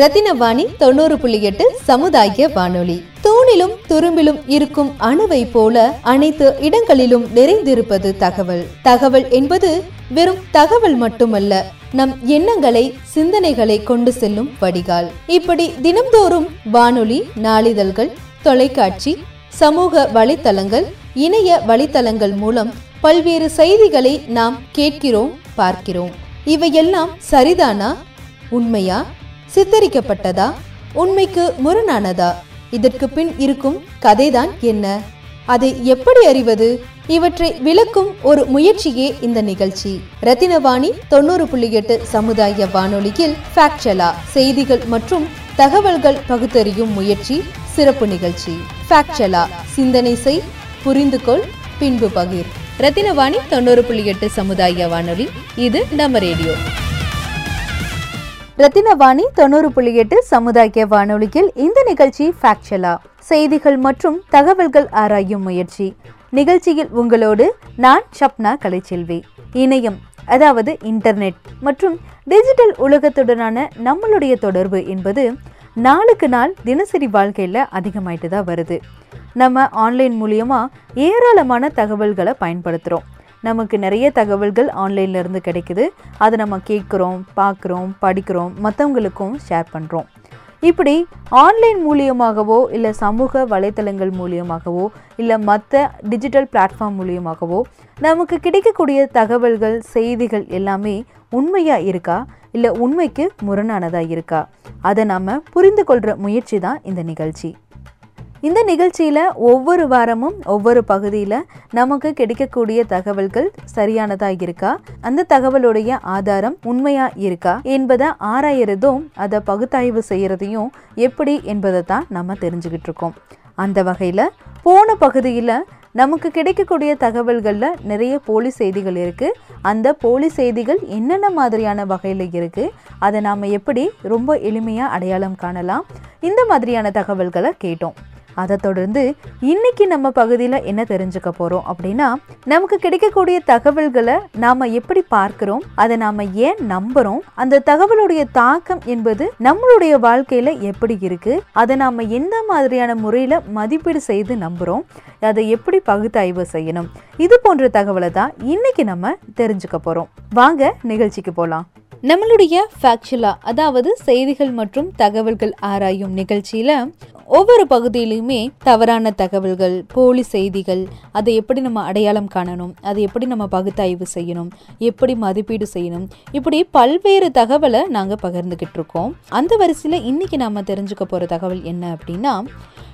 ரத்தினவாணி தொண்ணூறு புள்ளி எட்டு சமுதாய வானொலி. தூணிலும் துரும்பிலும் இருக்கும் அணுவை போல அனைத்து இடங்களிலும் நிறைந்திருப்பது தகவல். தகவல் என்பது வெறும் தகவல் மட்டுமல்ல நம் எண்ணங்களை சிந்தனைகளை கொண்டு செல்லும் வடிகால். இப்படி தினம்தோறும் வானொலி நாளிதழ்கள் தொலைக்காட்சி சமூக வலைத்தளங்கள் இணைய வலைத்தளங்கள் மூலம் பல்வேறு செய்திகளை நாம் கேட்கிறோம் பார்க்கிறோம். இவையெல்லாம் சரிதானா உண்மையா? சித்தரிக்கப்பட்டதா? உண்மைக்கு முரணானதா? இதற்கு பின் இருக்கும் கதைதான் என்ன? அதை எப்படி அறிவது? இவற்றை விளக்கும் ஒரு முயற்சியே இந்த நிகழ்ச்சி. ரத்தினவாணி தொண்ணூறு புள்ளி எட்டு சமுதாய வானொலியில் ஃபேக்சலா செய்திகள் மற்றும் தகவல்கள் பகுத்தறியும் முயற்சி சிறப்பு நிகழ்ச்சி. ஃபேக்சலா சிந்தனை செய் புரிந்து கொள் பின்பு பகிர். ரத்தினவாணி தொண்ணூறு புள்ளி எட்டு சமுதாய வானொலி இது நம்ம ரேடியோ. ரத்தினவாணி தொண்ணூறு புள்ளி எட்டு சமுதாய வானொலியில் இந்த நிகழ்ச்சி ஃபேக்சலா செய்திகள் மற்றும் தகவல்கள் ஆராயும் முயற்சி. நிகழ்ச்சியில் உங்களோடு நான் ஷப்னா கலைச்செல்வி. இணையம் அதாவது இன்டர்நெட் மற்றும் டிஜிட்டல் உலகத்துடனான நம்மளுடைய தொடர்பு என்பது நாளுக்கு நாள் தினசரி வாழ்க்கையில் அதிகமாயிட்டு தான் வருது. நம்ம ஆன்லைன் மூலியமாக ஏராளமான தகவல்களை பயன்படுத்துகிறோம் நமக்கு நிறைய தகவல்கள் ஆன்லைன்லேருந்து கிடைக்குது. அதை நம்ம கேட்குறோம் பார்க்குறோம் படிக்கிறோம் மற்றவங்களுக்கும் ஷேர் பண்ணுறோம் இப்படி ஆன்லைன் மூலியமாகவோ இல்லை சமூக வலைத்தளங்கள் மூலியமாகவோ இல்லை மற்ற டிஜிட்டல் பிளாட்ஃபார்ம் மூலியமாகவோ நமக்கு கிடைக்கக்கூடிய தகவல்கள் செய்திகள் எல்லாமே உண்மையாக இருக்கா? இல்லை உண்மைக்கு முரணானதாக இருக்கா? அதை நாம் புரிந்து கொள்கிற முயற்சி தான் இந்த நிகழ்ச்சி. இந்த நிகழ்ச்சியில் ஒவ்வொரு வாரமும் ஒவ்வொரு பகுதியில் நமக்கு கிடைக்கக்கூடிய தகவல்கள் சரியானதாக இருக்கா? அந்த தகவலுடைய ஆதாரம் உண்மையா இருக்கா? என்பதை ஆராயறதும் அதை பகுத்தாய்வு செய்கிறதையும் எப்படி என்பதை தான் நம்ம தெரிஞ்சுக்கிட்டு இருக்கோம். அந்த வகையில் போன பகுதியில் நமக்கு கிடைக்கக்கூடிய தகவல்களில் நிறைய போலி செய்திகள் இருக்குது அந்த போலி செய்திகள் என்னென்ன மாதிரியான வகையில் இருக்குது அதை நாம் எப்படி ரொம்ப எளிமையாக அடையாளம் காணலாம்? இந்த மாதிரியான தகவல்களை கேட்டோம். அதை தொடர்ந்து இன்னைக்கு நம்ம பகுதியில் என்ன தெரிஞ்சுக்க போகிறோம் அப்படின்னா நமக்கு கிடைக்கக்கூடிய தகவல்களை நாம் எப்படி பார்க்குறோம் அதை நாம் ஏன் நம்புகிறோம் அந்த தகவலுடைய தாக்கம் என்பது நம்மளுடைய வாழ்க்கையில் எப்படி இருக்குது அதை நாம் எந்த மாதிரியான முறையில் மதிப்பீடு செய்து நம்புகிறோம் அதை எப்படி பகுத்தாய்வு செய்யணும் இது போன்ற தகவலை தான் இன்னைக்கு நம்ம தெரிஞ்சுக்க போகிறோம் வாங்க நிகழ்ச்சிக்கு போகலாம் நம்மளுடைய ஃபேக்சுலா அதாவது செய்திகள் மற்றும் தகவல்கள் ஆராயும் நிகழ்ச்சியில் ஒவ்வொரு பகுதியிலையுமே தவறான தகவல்கள் போலி செய்திகள் அதை எப்படி நம்ம அடையாளம் காணணும் அதை எப்படி நம்ம பகுத்தாய்வு செய்யணும் எப்படி மதிப்பீடு செய்யணும் இப்படி பல்வேறு தகவலை நாங்கள் பகிர்ந்துக்கிட்டு இருக்கோம். அந்த வரிசையில் இன்றைக்கி நாம் தெரிஞ்சுக்க போகிற தகவல் என்ன அப்படின்னா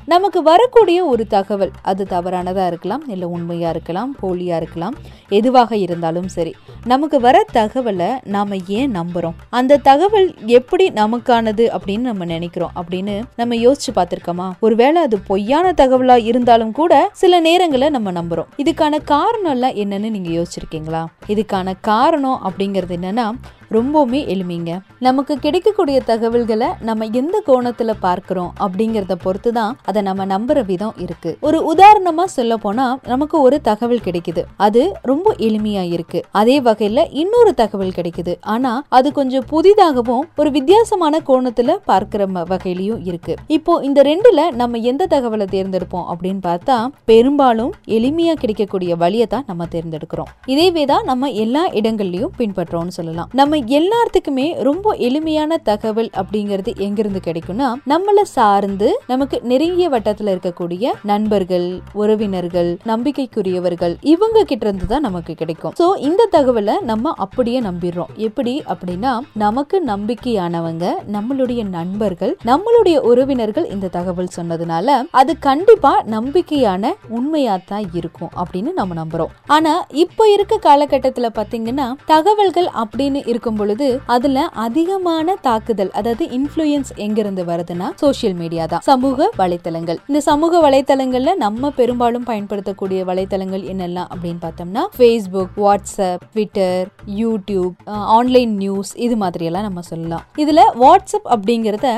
நமக்கு வரக்கூடிய ஒரு தகவல். அது தவறானதாக இருக்கலாம் இல்லை உண்மையாக இருக்கலாம் போலியாக இருக்கலாம் எதுவாக இருந்தாலும் சரி. நமக்கு வர தகவலை நாம் ஏன் நம்புகிறோம் அந்த தகவல் எப்படி நமக்கானது அப்படின்னு நம்ம நினைக்கிறோம் அப்படின்னு நம்ம யோசிச்சு பார்த்துருக்கோமா? ஒருவேளை அது பொய்யான தகவலாக இருந்தாலும் கூட சில நேரங்களில் நம்ம நம்புகிறோம் இதுக்கான காரணம் எல்லாம் என்னன்னு நீங்கள் யோசிச்சிருக்கீங்களா? இதுக்கான காரணம் அப்படிங்கிறது என்னன்னா ரொம்பவுமே எளிமைங்க. நமக்கு கிடைக்கக்கூடிய தகவல்களை நம்ம எந்த கோணத்துல பார்க்கிறோம் அப்படிங்கறத பொறுத்து தான் அதை நம்ம நம்புற விதம் இருக்கு. ஒரு உதாரணமா சொல்ல போனா நமக்கு ஒரு தகவல் கிடைக்குது. அது ரொம்ப எளிமையா இருக்கு. அதே வகையில இன்னொரு தகவல் கிடைக்குது. ஆனா அது கொஞ்சம் புதிதாகவும் ஒரு வித்தியாசமான கோணத்துல பார்க்கிற வகையிலயும் இருக்கு. இப்போ இந்த ரெண்டுல நம்ம எந்த தகவலை தேர்ந்தெடுப்போம் அப்படின்னு பார்த்தா பெரும்பாலும் எளிமையா கிடைக்கக்கூடிய வழியை தான் நம்ம தேர்ந்தெடுக்கிறோம். இதேவே தான் நம்ம எல்லா இடங்கள்லயும் பின்பற்றோம்னு சொல்லலாம். நம்ம எல்லாத்துக்குமே ரொம்ப எளிமையான தகவல் அப்படிங்கிறது எங்கிருந்து கிடைக்கும்னா நம்மளை சார்ந்து நமக்கு நெருங்கிய வட்டத்துல இருக்கக்கூடிய நண்பர்கள் உறவினர்கள் நம்பிக்கைக்குரியவர்கள் இவங்க கிட்ட இருந்து தான் நமக்கு கிடைக்கும். சோ இந்த தகவலை நம்ம அப்படியே நம்பிடுறோம். எப்படி அப்படின்னா நமக்கு நம்பிக்கையானவங்க நம்மளுடைய நண்பர்கள் நம்மளுடைய உறவினர்கள் இந்த தகவல் சொன்னதுனால அது கண்டிப்பா நம்பிக்கையான உண்மையா தான் இருக்கும் அப்படின்னு நம்ம நம்புறோம். ஆனா இப்போ இருக்க காலகட்டத்துல பாத்தீங்கன்னா தகவல்கள் அப்படின்னு இருக்கும் பொழுது அதுல அதிகமான தாக்குதல் அதாவது இன்ஃப்ளூயன்ஸ் எங்கிருந்து வருதுன்னா சோஷியல் மீடியா தான். சமூக வலைத்தளங்கள். இந்த சமூக வலைத்தளங்கள்ல நம்ம பெரும்பாலும் பயன்படுத்தக்கூடிய வலைத்தளங்கள் என்னெல்லாம் அப்படின்னு பார்த்தோம்னா Facebook WhatsApp Twitter YouTube online news இது மாதிரி எல்லாம் நம்ம சொல்லலாம். இதுல வாட்ஸ்அப் அப்படிங்கிறத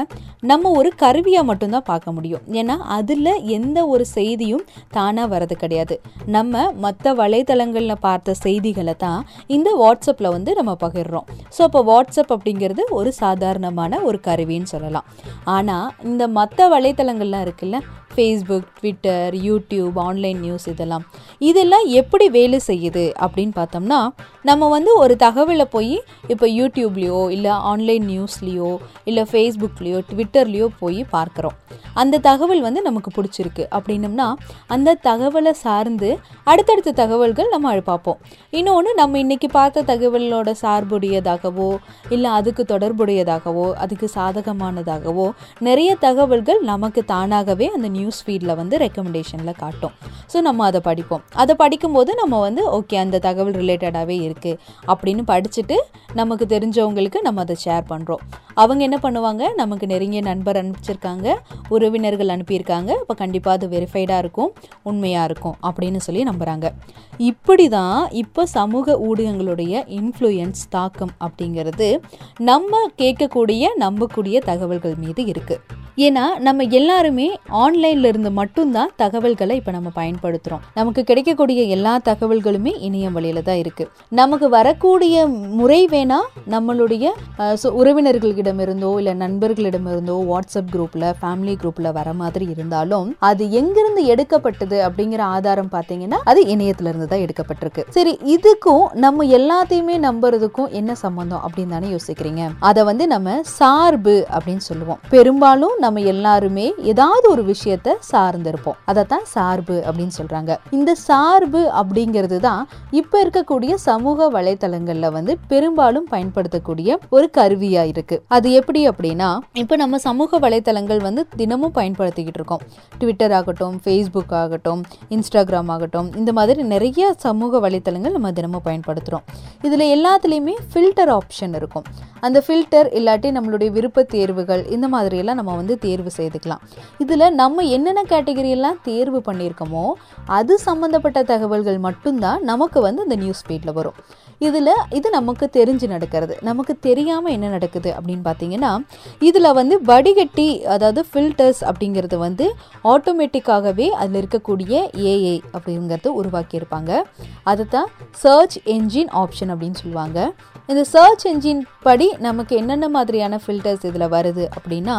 நம்ம ஒரு கருவியா மட்டும்தான் பார்க்க முடியும். ஏன்னா அதுல எந்த ஒரு செய்தியும் தானா வரது கிடையாது. நம்ம மற்ற வலைத்தளங்கள்ல பார்த்த செய்திகளை தான் இந்த வாட்ஸ்அப்ல வந்து நம்ம பகிர்றோம். ஸோ இப்போ வாட்ஸ்அப் அப்படிங்கிறது ஒரு சாதாரணமான ஒரு கருவின்னு சொல்லலாம். ஆனால் இந்த மற்ற வலைத்தளங்கள்லாம் இருக்குல்ல? Facebook Twitter YouTube online news இதெல்லாம். இதெல்லாம் எப்படி வேலை செய்யுது அப்படின்னு பார்த்தோம்னா நம்ம வந்து ஒரு தகவலை போய் இப்போ யூடியூப்லேயோ இல்லை ஆன்லைன் நியூஸ்லேயோ இல்லை ஃபேஸ்புக்லேயோ ட்விட்டர்லேயோ போய் பார்க்குறோம். அந்த தகவல் வந்து நமக்கு பிடிச்சிருக்கு. அப்படின்னம்னா அந்த தகவலை சார்ந்து அடுத்தடுத்த தகவல்கள் நம்ம பார்ப்போம் இன்னொன்று நம்ம இன்றைக்கி பார்த்த தகவலோட சார்புடையதாகவோ இல்லை அதுக்கு தொடர்புடையதாகவோ அதுக்கு சாதகமானதாகவோ நிறைய தகவல்கள் நமக்கு தானாகவே அந்த நியூஸ் ஃபீடில் வந்து ரெக்கமெண்டேஷனில் காட்டும். ஸோ நம்ம அதை படிப்போம். அதை படிக்கும்போது நம்ம வந்து ஓகே அந்த தகவல் ரிலேட்டடாகவே இருக்குது அப்படின்னு படிச்சுட்டு நமக்கு தெரிஞ்சவங்களுக்கு நம்ம அதை ஷேர் பண்ணுறோம் அவங்க என்ன பண்ணுவாங்க? நமக்கு நெருங்கிய நண்பர் அனுப்பிச்சிருக்காங்க. உறவினர்கள் அனுப்பியிருக்காங்க. இப்போ கண்டிப்பாக அது வெரிஃபைடாக இருக்கும் உண்மையாக இருக்கும் அப்படின்னு சொல்லி நம்புகிறாங்க இப்படி தான் இப்போ சமூக ஊடகங்களுடைய இன்ஃப்ளூயன்ஸ் தாக்கம் அப்படிங்கிறது நம்ம கேட்கக்கூடிய நம்பக்கூடிய தகவல்கள் மீது இருக்குது ஏன்னா நம்ம எல்லாருமே ஆன்லைன்ல இருந்து மட்டும்தான் தகவல்களை இப்போ நம்ம பயன்படுத்துகிறோம் நமக்கு கிடைக்கக்கூடிய எல்லா தகவல்களுமே இணையம் வழியில தான் இருக்கு. நமக்கு வரக்கூடிய முறை வேணா நம்மளுடைய உறவினர்களிடமிருந்தோ இல்லை நண்பர்களிடமிருந்தோ வாட்ஸ்அப் குரூப்ல ஃபேமிலி குரூப்ல வர மாதிரி இருந்தாலும் அது எங்கிருந்து எடுக்கப்பட்டது அப்படிங்கிற ஆதாரம் பார்த்தீங்கன்னா அது இணையத்துல இருந்து தான் எடுக்கப்பட்டிருக்கு. சரி இதுக்கும் நம்ம எல்லாத்தையுமே நம்புறதுக்கும் என்ன சம்பந்தம் அப்படின்னு தானே யோசிக்கிறீங்க? அதை வந்து நம்ம சார்பு அப்படின்னு சொல்லுவோம். பெரும்பாலும் நம்ம எல்லாருமே ஏதாவது ஒரு விஷயத்த சார்ந்திருப்போம். அதைத்தான் சார்பு அப்படின்னு சொல்றாங்க. இந்த சார்பு அப்படிங்கிறது தான் இப்ப இருக்கக்கூடிய சமூக வலைத்தளங்கள்ல வந்து பெரும்பாலும் பயன்படுத்தக்கூடிய ஒரு கருவியா இருக்கு. அது எப்படி அப்படின்னா இப்போ நம்ம சமூக வலைத்தளங்கள் வந்து தினமும் பயன்படுத்திக்கிட்டு இருக்கோம். ட்விட்டர் ஆகட்டும் ஃபேஸ்புக் ஆகட்டும் இன்ஸ்டாகிராம் ஆகட்டும் இந்த மாதிரி நிறைய சமூக வலைத்தளங்கள் நம்ம தினமும் பயன்படுத்துகிறோம் இதில் எல்லாத்துலேயுமே ஃபில்டர் ஆப்ஷன் இருக்கும். அந்த ஃபில்டர் இல்லாட்டி நம்மளுடைய விருப்ப தேர்வுகள் இந்த மாதிரியெல்லாம் நம்ம வந்து தேர்வு செய்துக்கலாம். இதில் நம்ம என்னென்ன கேட்டகரியெல்லாம் தேர்வு பண்ணியிருக்கோமோ அது சம்மந்தப்பட்ட தகவல்கள் மட்டும்தான் நமக்கு வந்து அந்த நியூஸ் ஃபீடில் வரும். இதில் இது நமக்கு தெரிஞ்சு நடக்கிறது. நமக்கு தெரியாமல் என்ன நடக்குது அப்படின்னு பார்த்தீங்கன்னா இதில் வந்து வடிகட்டி அதாவது ஃபில்டர்ஸ் அப்படிங்கிறது வந்து ஆட்டோமேட்டிக்காகவே அதில் இருக்கக்கூடிய ஏஐ அப்படிங்கிறது உருவாக்கியிருப்பாங்க. அது தான் சர்ச் என்ஜின் ஆப்ஷன் அப்படின்னு சொல்லுவாங்க. இந்த சர்ச் என்ஜின் படி நமக்கு என்னென்ன மாதிரியான ஃபில்டர்ஸ் இதில் வருது அப்படின்னா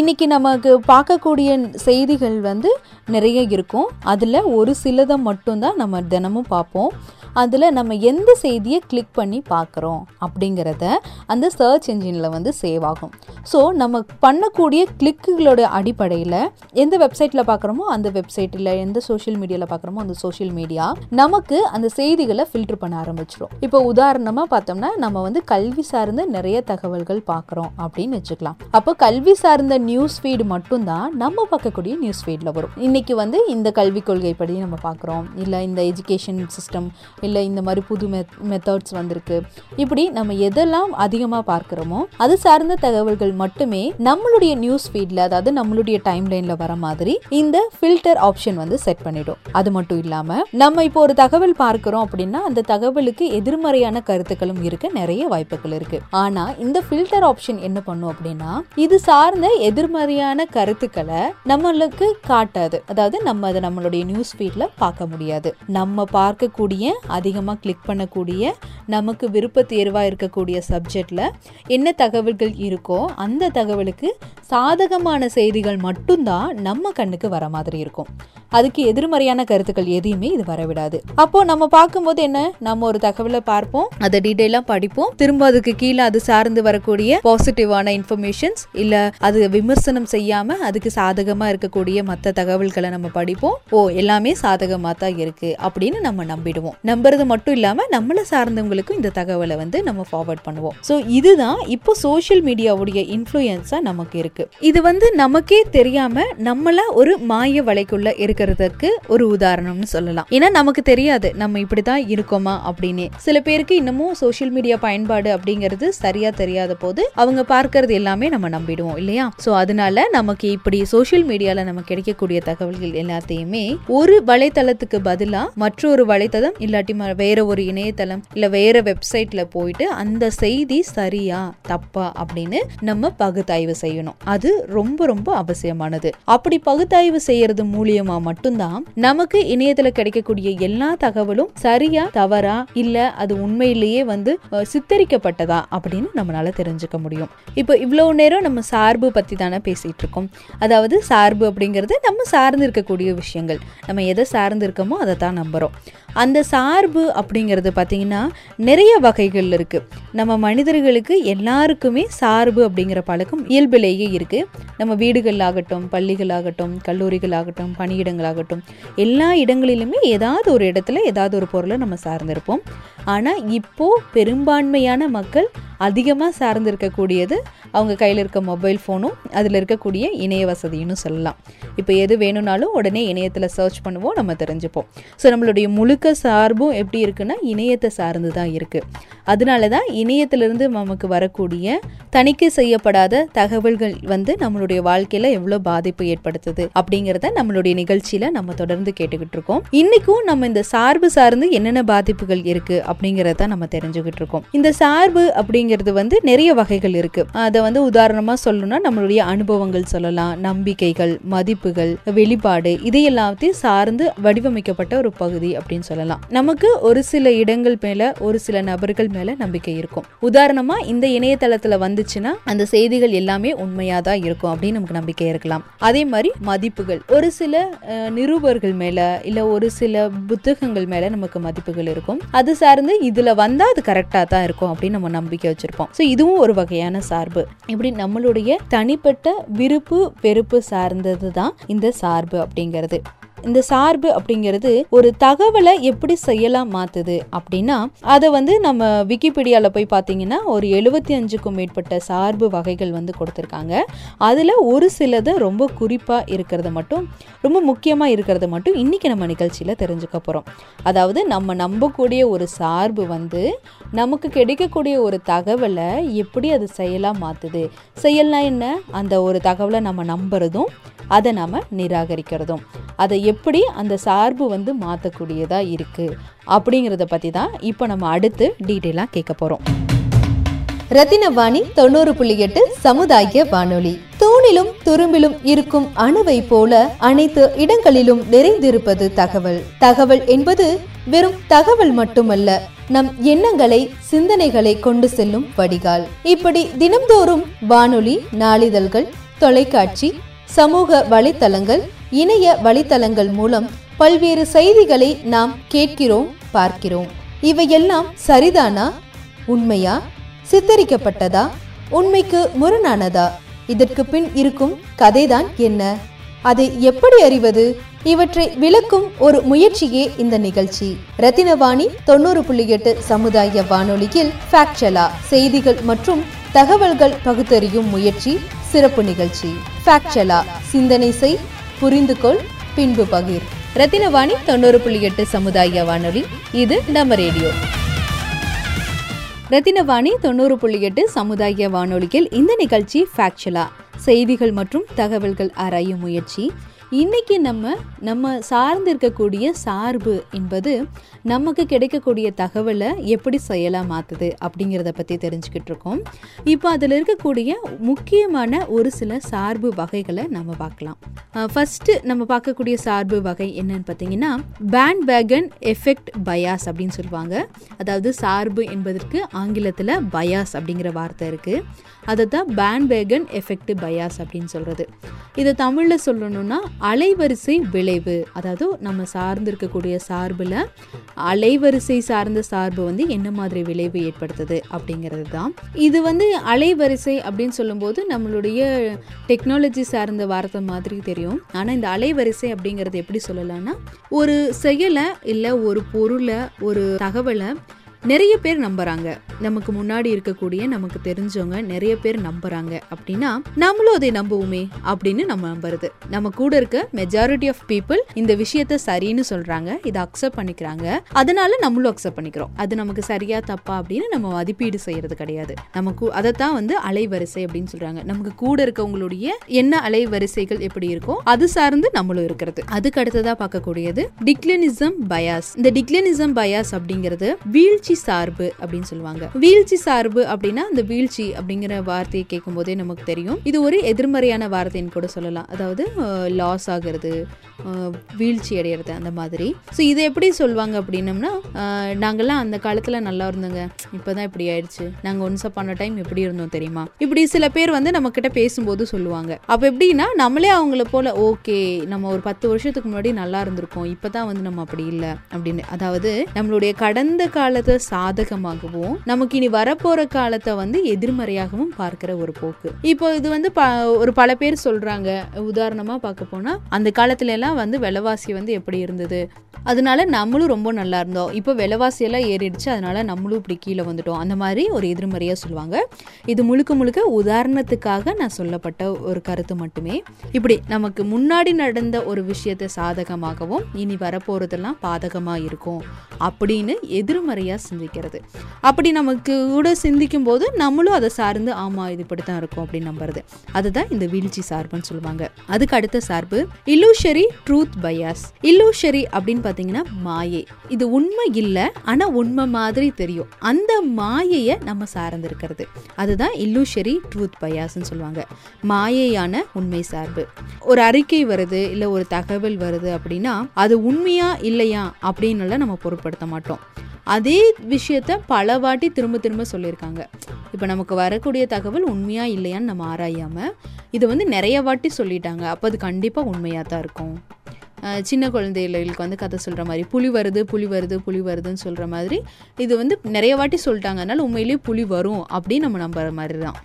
இன்றைக்கி நமக்கு பார்க்கக்கூடிய செய்திகள் வந்து நிறைய இருக்கும். அதில் ஒரு சிலதை மட்டும்தான் நம்ம தினமும் பார்ப்போம். அதில் நம்ம எந்த செய்தியை கிளிக் பண்ணி பார்க்குறோம் அப்படிங்கிறத அந்த சர்ச் என்ஜினில் வந்து சேவ் ஆகும். ஸோ நம்ம பண்ணக்கூடிய கிளிக்குகளோட அடிப்படையில் எந்த வெப்சைட்டில் பார்க்குறோமோ அந்த வெப்சைட்டில் எந்த சோஷியல் மீடியாவில் பார்க்குறோமோ அந்த சோஷியல் மீடியா நமக்கு அந்த செய்திகளை ஃபில்டர் பண்ண ஆரம்பிச்சிடும் இப்போ உதாரணமாக பார்த்தோம்னா நம்ம வந்து கல்வி சார்ந்த நிறைய தகவல்கள் பார்க்குறோம் அப்படின்னு வச்சுக்கலாம். அப்போ கல்வி சார்ந்த நியூஸ் ஃபீடு மட்டும்தான் நம்ம பார்க்கக்கூடிய நியூஸ் ஃபீடில் வரும். இன்றைக்கி வந்து இந்த கல்விக் கொள்கை படி நம்ம பார்க்குறோம். இல்லை இந்த எஜுகேஷன் சிஸ்டம் இல்லை இந்த மாதிரி புது மெத் மெத்தட்ஸ் வந்திருக்கு. இப்படி நம்ம எதெல்லாம் அதிகமாக பார்க்குறோமோ அது சார்ந்த தகவல்கள் மட்டுமே நம்மளுடைய நியூஸ் ஃபீடில் அதாவது நம்மளுடைய டைம் லைனில் வர மாதிரி இந்த ஃபில்டர் ஆப்ஷன் வந்து செட் பண்ணிடும். அது மட்டும் இல்லாமல் நம்ம இப்போ ஒரு தகவல் பார்க்குறோம் அப்படின்னா அந்த தகவலுக்கு எதிர்மறையான கருத்துக்களும் இருக்க நிறைய வாய்ப்புகள் இருக்கு. ஆனா இந்த ஃபில்டர் ஆப்ஷன் என்ன பண்ணும் அப்படின்னா இது சார்ந்த எதிர்மறையான கருத்துக்களை நம்மளுக்கு காட்டாது. அதாவது நம்ம அதை நம்மளுடைய நியூஸ் ஃபீட்ல பார்க்க முடியாது. நம்ம பார்க்கக்கூடிய அதிகமாக கிளிக் பண்ணக்கூடிய நமக்கு விருப்ப தேர்வாக இருக்கக்கூடிய சப்ஜெக்டில் என்ன தகவல்கள் இருக்கோ அந்த தகவலுக்கு சாதகமான செய்திகள் மட்டும்தான் நம்ம கண்ணுக்கு வர மாதிரி இருக்கும். அதுக்கு எதிர்மறையான கருத்துக்கள் எதையுமே இது வரவிடாது. அப்போ நம்ம பார்க்கும்போது என்ன? நம்ம ஒரு தகவலை பார்ப்போம் அதை டீட்டெயிலாக படிப்போம். திரும்ப அதுக்கு கீழே அது சார்ந்து வரக்கூடிய பாசிட்டிவான இன்ஃபர்மேஷன்ஸ் இல்லை அது விமர்சனம் செய்யாம அதுக்கு சாதகமா இருக்கக்கூடிய மற்ற தகவல்களை நம்ம படிப்போம். ஓ எல்லாமே சாதகமாக தான் இருக்கு அப்படின்னு நம்ம நம்பிடுவோம். நம்புறது மட்டும் இல்லாமல் நம்மளை சார்ந்தவங்களுக்கும் இந்த தகவலை வந்து நம்ம ஃபார்வர்ட் பண்ணுவோம். ஸோ இதுதான் இப்போ சோஷியல் மீடியாவுடைய இன்ஃப்ளூயன்ஸாக நமக்கு இருக்கு. இது வந்து நமக்கே தெரியாம நம்மள ஒரு மாய வலைக்குள்ள இருக்கிறதுக்கு ஒரு உதாரணம்னு சொல்லலாம். ஏன்னா நமக்கு தெரியாது நம்ம இப்படிதான் இருக்கோமா அப்படின்னு. சில பேருக்கு இன்னமும் சோஷியல் மீடியா பயன்பாடு அப்படிங்கிறது சரியா தெரியாத போது அவங்க பார்க்கறது எல்லாமே நம்ம நம்பிடுவோம் இல்லையா? ஸோ அதனால நமக்கு இப்படி சோஷியல் மீடியால நமக்கு கிடைக்கக்கூடிய தகவல்கள் எல்லாத்தையுமே ஒரு வலைத்தளத்துக்கு பதிலாக மற்றொரு வலைத்தளம் இல்லாட்டி இல்லாட்டி வேற ஒரு இணையதளம் இல்ல வேற வெப்சைட்ல போயிட்டு அந்த செய்தி சரியா தப்பா அப்படின்னு நம்ம பகுத்தாய்வு செய்யணும். அது ரொம்ப ரொம்ப அவசியமானது. அப்படி பகுத்தாய்வு செய்யறது மூலியமா மட்டும்தான் நமக்கு இணையத்துல கிடைக்கக்கூடிய எல்லா தகவலும் சரியா தவறா இல்ல அது உண்மையிலேயே வந்து சித்தரிக்கப்பட்டதா அப்படின்னு நம்மளால தெரிஞ்சுக்க முடியும். இப்போ இவ்வளவு நேரம் நம்ம சார்பு பத்தி தானே பேசிட்டு இருக்கோம். அதாவது சார்பு அப்படிங்கிறது நம்ம சார்ந்து இருக்கக்கூடிய விஷயங்கள். நம்ம எதை சார்ந்து இருக்கோமோ அதை தான் நம்புறோம். அந்த சார் சார்பு அப்படிங்கிறது பார்த்தீங்கன்னா நிறைய வகைகள் இருக்குது நம்ம மனிதர்களுக்கு எல்லாருக்குமே சார்பு அப்படிங்கிற பழக்கம் இயல்பிலேயே இருக்கு. நம்ம வீடுகளாகட்டும் பள்ளிகளாகட்டும் கல்லூரிகளாகட்டும் பணியிடங்களாகட்டும் எல்லா இடங்களிலுமே ஏதாவது ஒரு இடத்துல ஏதாவது ஒரு பொருளை நம்ம சார்ந்திருப்போம். ஆனால் இப்போ பெரும்பான்மையான மக்கள் அதிகமாக சார்ந்திருக்கக்கூடியது அவங்க கையில் இருக்க மொபைல் ஃபோனும் அதில் இருக்கக்கூடிய இணைய வசதின்னு சொல்லலாம். இப்போ எது வேணும்னாலும் உடனே இணையத்தில் சர்ச் பண்ணுவோம் நம்ம தெரிஞ்சுப்போம். ஸோ நம்மளுடைய முழுக்க சார்பு சார்பும் எப்படி இருக்குன்னா இணையத்தை சார்ந்து தான் இருக்குது அதனால தான் இணையத்திலிருந்து நமக்கு வரக்கூடிய தணிக்கை செய்யப்படாத தகவல்கள் வந்து நம்மளுடைய வாழ்க்கையில் எவ்வளோ பாதிப்பு ஏற்படுத்துது அப்படிங்கிறத நம்மளுடைய நிகழ்ச்சியில் நம்ம தொடர்ந்து கேட்டுக்கிட்டு இருக்கோம். இன்றைக்கும் நம்ம இந்த சார்பு சார்ந்து என்னென்ன பாதிப்புகள் இருக்கு அப்படிங்கிறத நம்ம தெரிஞ்சுக்கிட்டு இருக்கோம். இந்த சார்பு அப்படிங்கிறது வந்து நிறைய வகைகள் இருக்கு. அதை வந்து உதாரணமாக சொல்லணும்னா நம்மளுடைய அனுபவங்கள் சொல்லலாம் நம்பிக்கைகள் மதிப்புகள் வெளிப்பாடு இதையெல்லாத்தையும் சார்ந்து வடிவமைக்கப்பட்ட ஒரு பகுதி அப்படின்னு சொல்லலாம். நமக்கு ஒரு சில இடங்கள் மேல ஒரு சில நபர்கள் மேல நம்பிக்கை இருக்கும். உதாரணமா இந்த இணையதளத்துல வந்துச்சுன்னா அந்த செய்திகள் எல்லாமே உண்மையாக தான் இருக்கும் அப்படின்னு நமக்கு நம்பிக்கை இருக்கலாம். அதே மாதிரி மதிப்புகள். ஒரு சில நிருபர்கள் மேல இல்ல ஒரு சில புத்தகங்கள் மேல நமக்கு மதிப்புகள் இருக்கும். அது சார்ந்து இதுல வந்தா அது கரெக்டா தான் இருக்கும் அப்படின்னு நம்ம நம்பிக்கை வச்சிருப்போம். ஸோ இதுவும் ஒரு வகையான சார்பு. இப்படி நம்மளுடைய தனிப்பட்ட விருப்பு வெறுப்பு சார்ந்தது தான் இந்த சார்பு அப்படிங்கிறது. இந்த சார்பு அப்படிங்கிறது ஒரு தகவலை எப்படி செயலா மாத்துது அப்படின்னா அதை வந்து நம்ம விக்கிபீடியால போய் பார்த்தீங்கன்னா ஒரு எழுபத்தி அஞ்சுக்கும் மேற்பட்ட சார்பு வகைகள் வந்து கொடுத்துருக்காங்க. அதில் ஒரு சிலது ரொம்ப குறிப்பாக இருக்கிறத மட்டும் ரொம்ப முக்கியமாக இருக்கிறத மட்டும் இன்னைக்கு நம்ம நிகழ்ச்சியில் தெரிஞ்சுக்க போகிறோம் அதாவது நம்ம நம்பக்கூடிய ஒரு சார்பு வந்து நமக்கு கிடைக்கக்கூடிய ஒரு தகவலை எப்படி அது செயலாக மாற்றுது செயல்னா என்ன? அந்த ஒரு தகவலை நம்ம நம்புறதும் அதை நாம் நிராகரிக்கிறதும். அதை எப்படி அந்த சார்பு வந்து மாற்றக்கூடியதாக இருக்குது அப்படிங்கிறத பற்றி தான் இப்போ நம்ம அடுத்து டீட்டெயிலாக கேட்க போகிறோம் ரத்தினவாணி தொண்ணூறு புள்ளி எட்டு சமுதாய வானொலி. தூணிலும் துரும்பிலும் இருக்கும் அணுவை போல அனைத்து இடங்களிலும் நிறைந்திருப்பது தகவல். தகவல் என்பது வெறும் தகவல் மட்டுமல்ல நம் எண்ணங்களை சிந்தனைகளை கொண்டு செல்லும் வடிகால். இப்படி தினம்தோறும் வானொலி நாளிதழ்கள் தொலைக்காட்சி சமூக வலைத்தளங்கள் இணைய வலைத்தளங்கள் மூலம் பல்வேறு செய்திகளை நாம் கேட்கிறோம் பார்க்கிறோம். இவையெல்லாம் சரிதானா? உண்மையா? சித்தரிக்கப்பட்டதா? உண்மைக்கு முரணானதா? இதற்கு பின் இருக்கும் கதைதான் என்ன? அதை எப்படி அறிவது? இவற்றை விளக்கும் ஒரு முயற்சியே இந்த நிகழ்ச்சி. ரத்தினவாணி தொண்ணூறு புள்ளி எட்டு சமுதாய வானொலியில் ஃபேக்சலா செய்திகள் மற்றும் தகவல்கள் பகுத்தறியும் முயற்சி சிறப்பு நிகழ்ச்சி. ஃபேக்சலா சிந்தனை செய் புரிந்து கொள் பின்பு பகிர். ரத்தினவாணி தொண்ணூறு புள்ளி எட்டு சமுதாய வானொலி. இது நம்ம ரேடியோ. ரத்தினவாணி தொண்ணூறு புள்ளி எட்டு சமுதாய வானொலியில் இந்த நிகழ்ச்சி ஃபேக்சுவலா செய்திகள் மற்றும் தகவல்கள் ஆராயும் முயற்சி. இன்னைக்கு நம்ம நம்ம சார்ந்து இருக்கக்கூடிய சார்பு என்பது நமக்கு கிடைக்கக்கூடிய தகவலை எப்படி செயலாக மாற்றுது அப்படிங்கிறத பற்றி தெரிஞ்சுக்கிட்டு இருக்கோம். இப்போ அதில் இருக்கக்கூடிய முக்கியமான ஒரு சில சார்பு வகைகளை நம்ம பார்க்கலாம். ஃபஸ்ட்டு நம்ம பார்க்கக்கூடிய சார்பு வகை என்னன்னு பார்த்தீங்கன்னா பேண்ட் வேகன் எஃபெக்ட் பயாஸ் அப்படின்னு சொல்லுவாங்க. அதாவது சார்பு என்பதற்கு ஆங்கிலத்தில் பயாஸ் அப்படிங்கிற வார்த்தை இருக்குது அதை தான் பேண்ட் வேகன் எஃபெக்ட் பயாஸ் அப்படின்னு சொல்கிறது இதை தமிழில் சொல்லணும்னா அலைவரிசை விளைவு. அதாவது நம்ம சார்ந்திருக்கக்கூடிய சார்பில் அலைவரிசை சார்ந்த சார்பு வந்து என்ன மாதிரி விளைவு ஏற்படுத்துது அப்படிங்கிறது தான். இது வந்து அலைவரிசை அப்படின்னு சொல்லும்போது நம்மளுடைய டெக்னாலஜி சார்ந்த வார்த்தை மாதிரி தெரியும். ஆனால் இந்த அலைவரிசை அப்படிங்கிறது எப்படி சொல்லலாம்னா ஒரு செயலை இல்லை ஒரு பொருளை ஒரு தகவலை நிறைய பேர் நம்புறாங்க. நமக்கு முன்னாடி இருக்கக்கூடிய நமக்கு தெரிஞ்சவங்க நிறைய பேர் நம்புறாங்க. அப்படின்னா நம்மளும் அதை நம்புவோமே அப்படின்னு நம்ம நம்புறது. நம்ம கூட இருக்க மெஜாரிட்டி ஆஃப் பீப்புள் இந்த விஷயத்த சரின்னு சொல்றாங்க இதை அக்செப்ட் பண்ணிக்கிறாங்க. அதனால நம்மளும் அக்செப்ட் பண்ணிக்கிறோம். அது நமக்கு சரியா தப்பா அப்படின்னு நம்ம மதிப்பீடு செய்யறது கிடையாது. நமக்கு அதைத்தான் வந்து அலைவரிசை அப்படின்னு சொல்றாங்க. நமக்கு கூட இருக்கவங்களுடைய என்ன அலைவரிசைகள் எப்படி இருக்கோ அது சார்ந்து நம்மளும் இருக்கிறது. அதுக்கு அடுத்ததா பார்க்கக்கூடியது டிக்ளனிசம் பயாஸ் இந்த டிக்ளனிசம் பயாஸ் அப்படிங்கிறது வீழ்ச்சி சார்பு அப்படின்னு சொல்லுவாங்க. வீழ்ச்சி சார்பு அப்படின்னா அந்த வீழ்ச்சி அப்படிங்கிற வார்த்தையை கேட்கும் போதே நமக்கு தெரியும். இது ஒரு எதிர்மறையான வார்த்தைன்னு கூட சொல்லலாம். அதாவது லாஸ் ஆகிறது வீழ்ச்சி அடையிறது அந்த மாதிரி. ஸோ இதை எப்படி சொல்லுவாங்க அப்படின்னம்னா நாங்கள்லாம் நாங்கெல்லாம் அந்த காலத்தில் நல்லா இருந்தோங்க. இப்பதான் இப்படி ஆயிடுச்சு. நாங்கள் ஒன்ஸ் அப்பான டைம் எப்படி இருந்தோம் தெரியுமா? இப்படி சில பேர் வந்து நம்ம கிட்ட பேசும்போது சொல்லுவாங்க. அப்போ எப்படின்னா நம்மளே அவங்கள போல ஓகே நம்ம ஒரு பத்து வருஷத்துக்கு முன்னாடி நல்லா இருந்திருக்கோம். இப்பதான் வந்து நம்ம அப்படி இல்லை. அப்படின்னு. அதாவது நம்மளுடைய கடந்த காலத்தை சாதகமாகவும் நமக்கு இனி வரப்போற காலத்தை வந்து எதிர்மறையாகவும் பார்க்கிற ஒரு போக்கு. இப்போ இது வந்து ப- ஒரு பல பேர் சொல்றாங்க. உதாரணமா பார்க்க போனா அந்த காலத்துல எல்லாம் வந்து விலைவாசி வந்து எப்படி இருந்தது? அதனால நம்மளும் ரொம்ப நல்லா இருந்தோம். இப்போ விலைவாசி எல்லாம் ஏறிடுச்சு அதனால நம்மளும் இப்படி கீழே வந்துட்டோம். அந்த மாதிரி ஒரு எதிர்மறையா சொல்லுவாங்க. இது முழுக்க முழுக்க உதாரணத்துக்காக நான் சொல்லப்பட்ட ஒரு கருத்து மட்டுமே. இப்படி நமக்கு முன்னாடி நடந்த ஒரு விஷயத்தை சாதகமாகவும் இனி வரப்போறதெல்லாம் பாதகமா இருக்கும் அப்படின்னு எதிர்மறையா சிந்திக்கிறது. அப்படி நமக்கு கூட சிந்திக்கும் போது நம்மளும் அதை சார்ந்து ஆமா இது இப்படித்தான் இருக்கும் அப்படின்னு நம்புறது. அதுதான் இந்த வீழ்ச்சி சார்புன்னு சொல்லுவாங்க. அதுக்கு அடுத்த சார்பு இல்லூஷரி ட்ரூத் பயாஸ் இல்லூஷரி அப்படின்னு பார்த்தீங்கன்னா மாயை. இது உண்மை இல்லை ஆனா உண்மை மாதிரி தெரியும். அந்த மாயையை நம்ம சார்ந்து இருக்கிறது அதுதான் இல்லூஷரி ட்ரூத் பயாஸ்ன்னு சொல்லுவாங்க. மாயையான உண்மை சார்பு. ஒரு அறிக்கை வருது இல்லை ஒரு தகவல் வருது அப்படின்னா அது உண்மையா இல்லையா அப்படின்னு நம்ம பொருட்படுத்த மாட்டோம். அதே விஷயத்த பல வாட்டி திரும்ப திரும்ப சொல்லியிருக்காங்க. இப்போ நமக்கு வரக்கூடிய தகவல் உண்மையா இல்லையான்னு நம்ம ஆராயாமல் இது வந்து நிறைய வாட்டி சொல்லிட்டாங்க. அப்போ அது கண்டிப்பாக உண்மையாக தான் இருக்கும் சின்ன குழந்தைகளுக்கு வந்து கதை சொல்கிற மாதிரி புலி வருது புலி வருது புலி வருதுன்னு சொல்கிற மாதிரி இது வந்து நிறைய வாட்டி சொல்லிட்டாங்க. அதனால் உண்மையிலேயே புலி வரும் அப்படின்னு நம்ம நம்புற மாதிரி தான்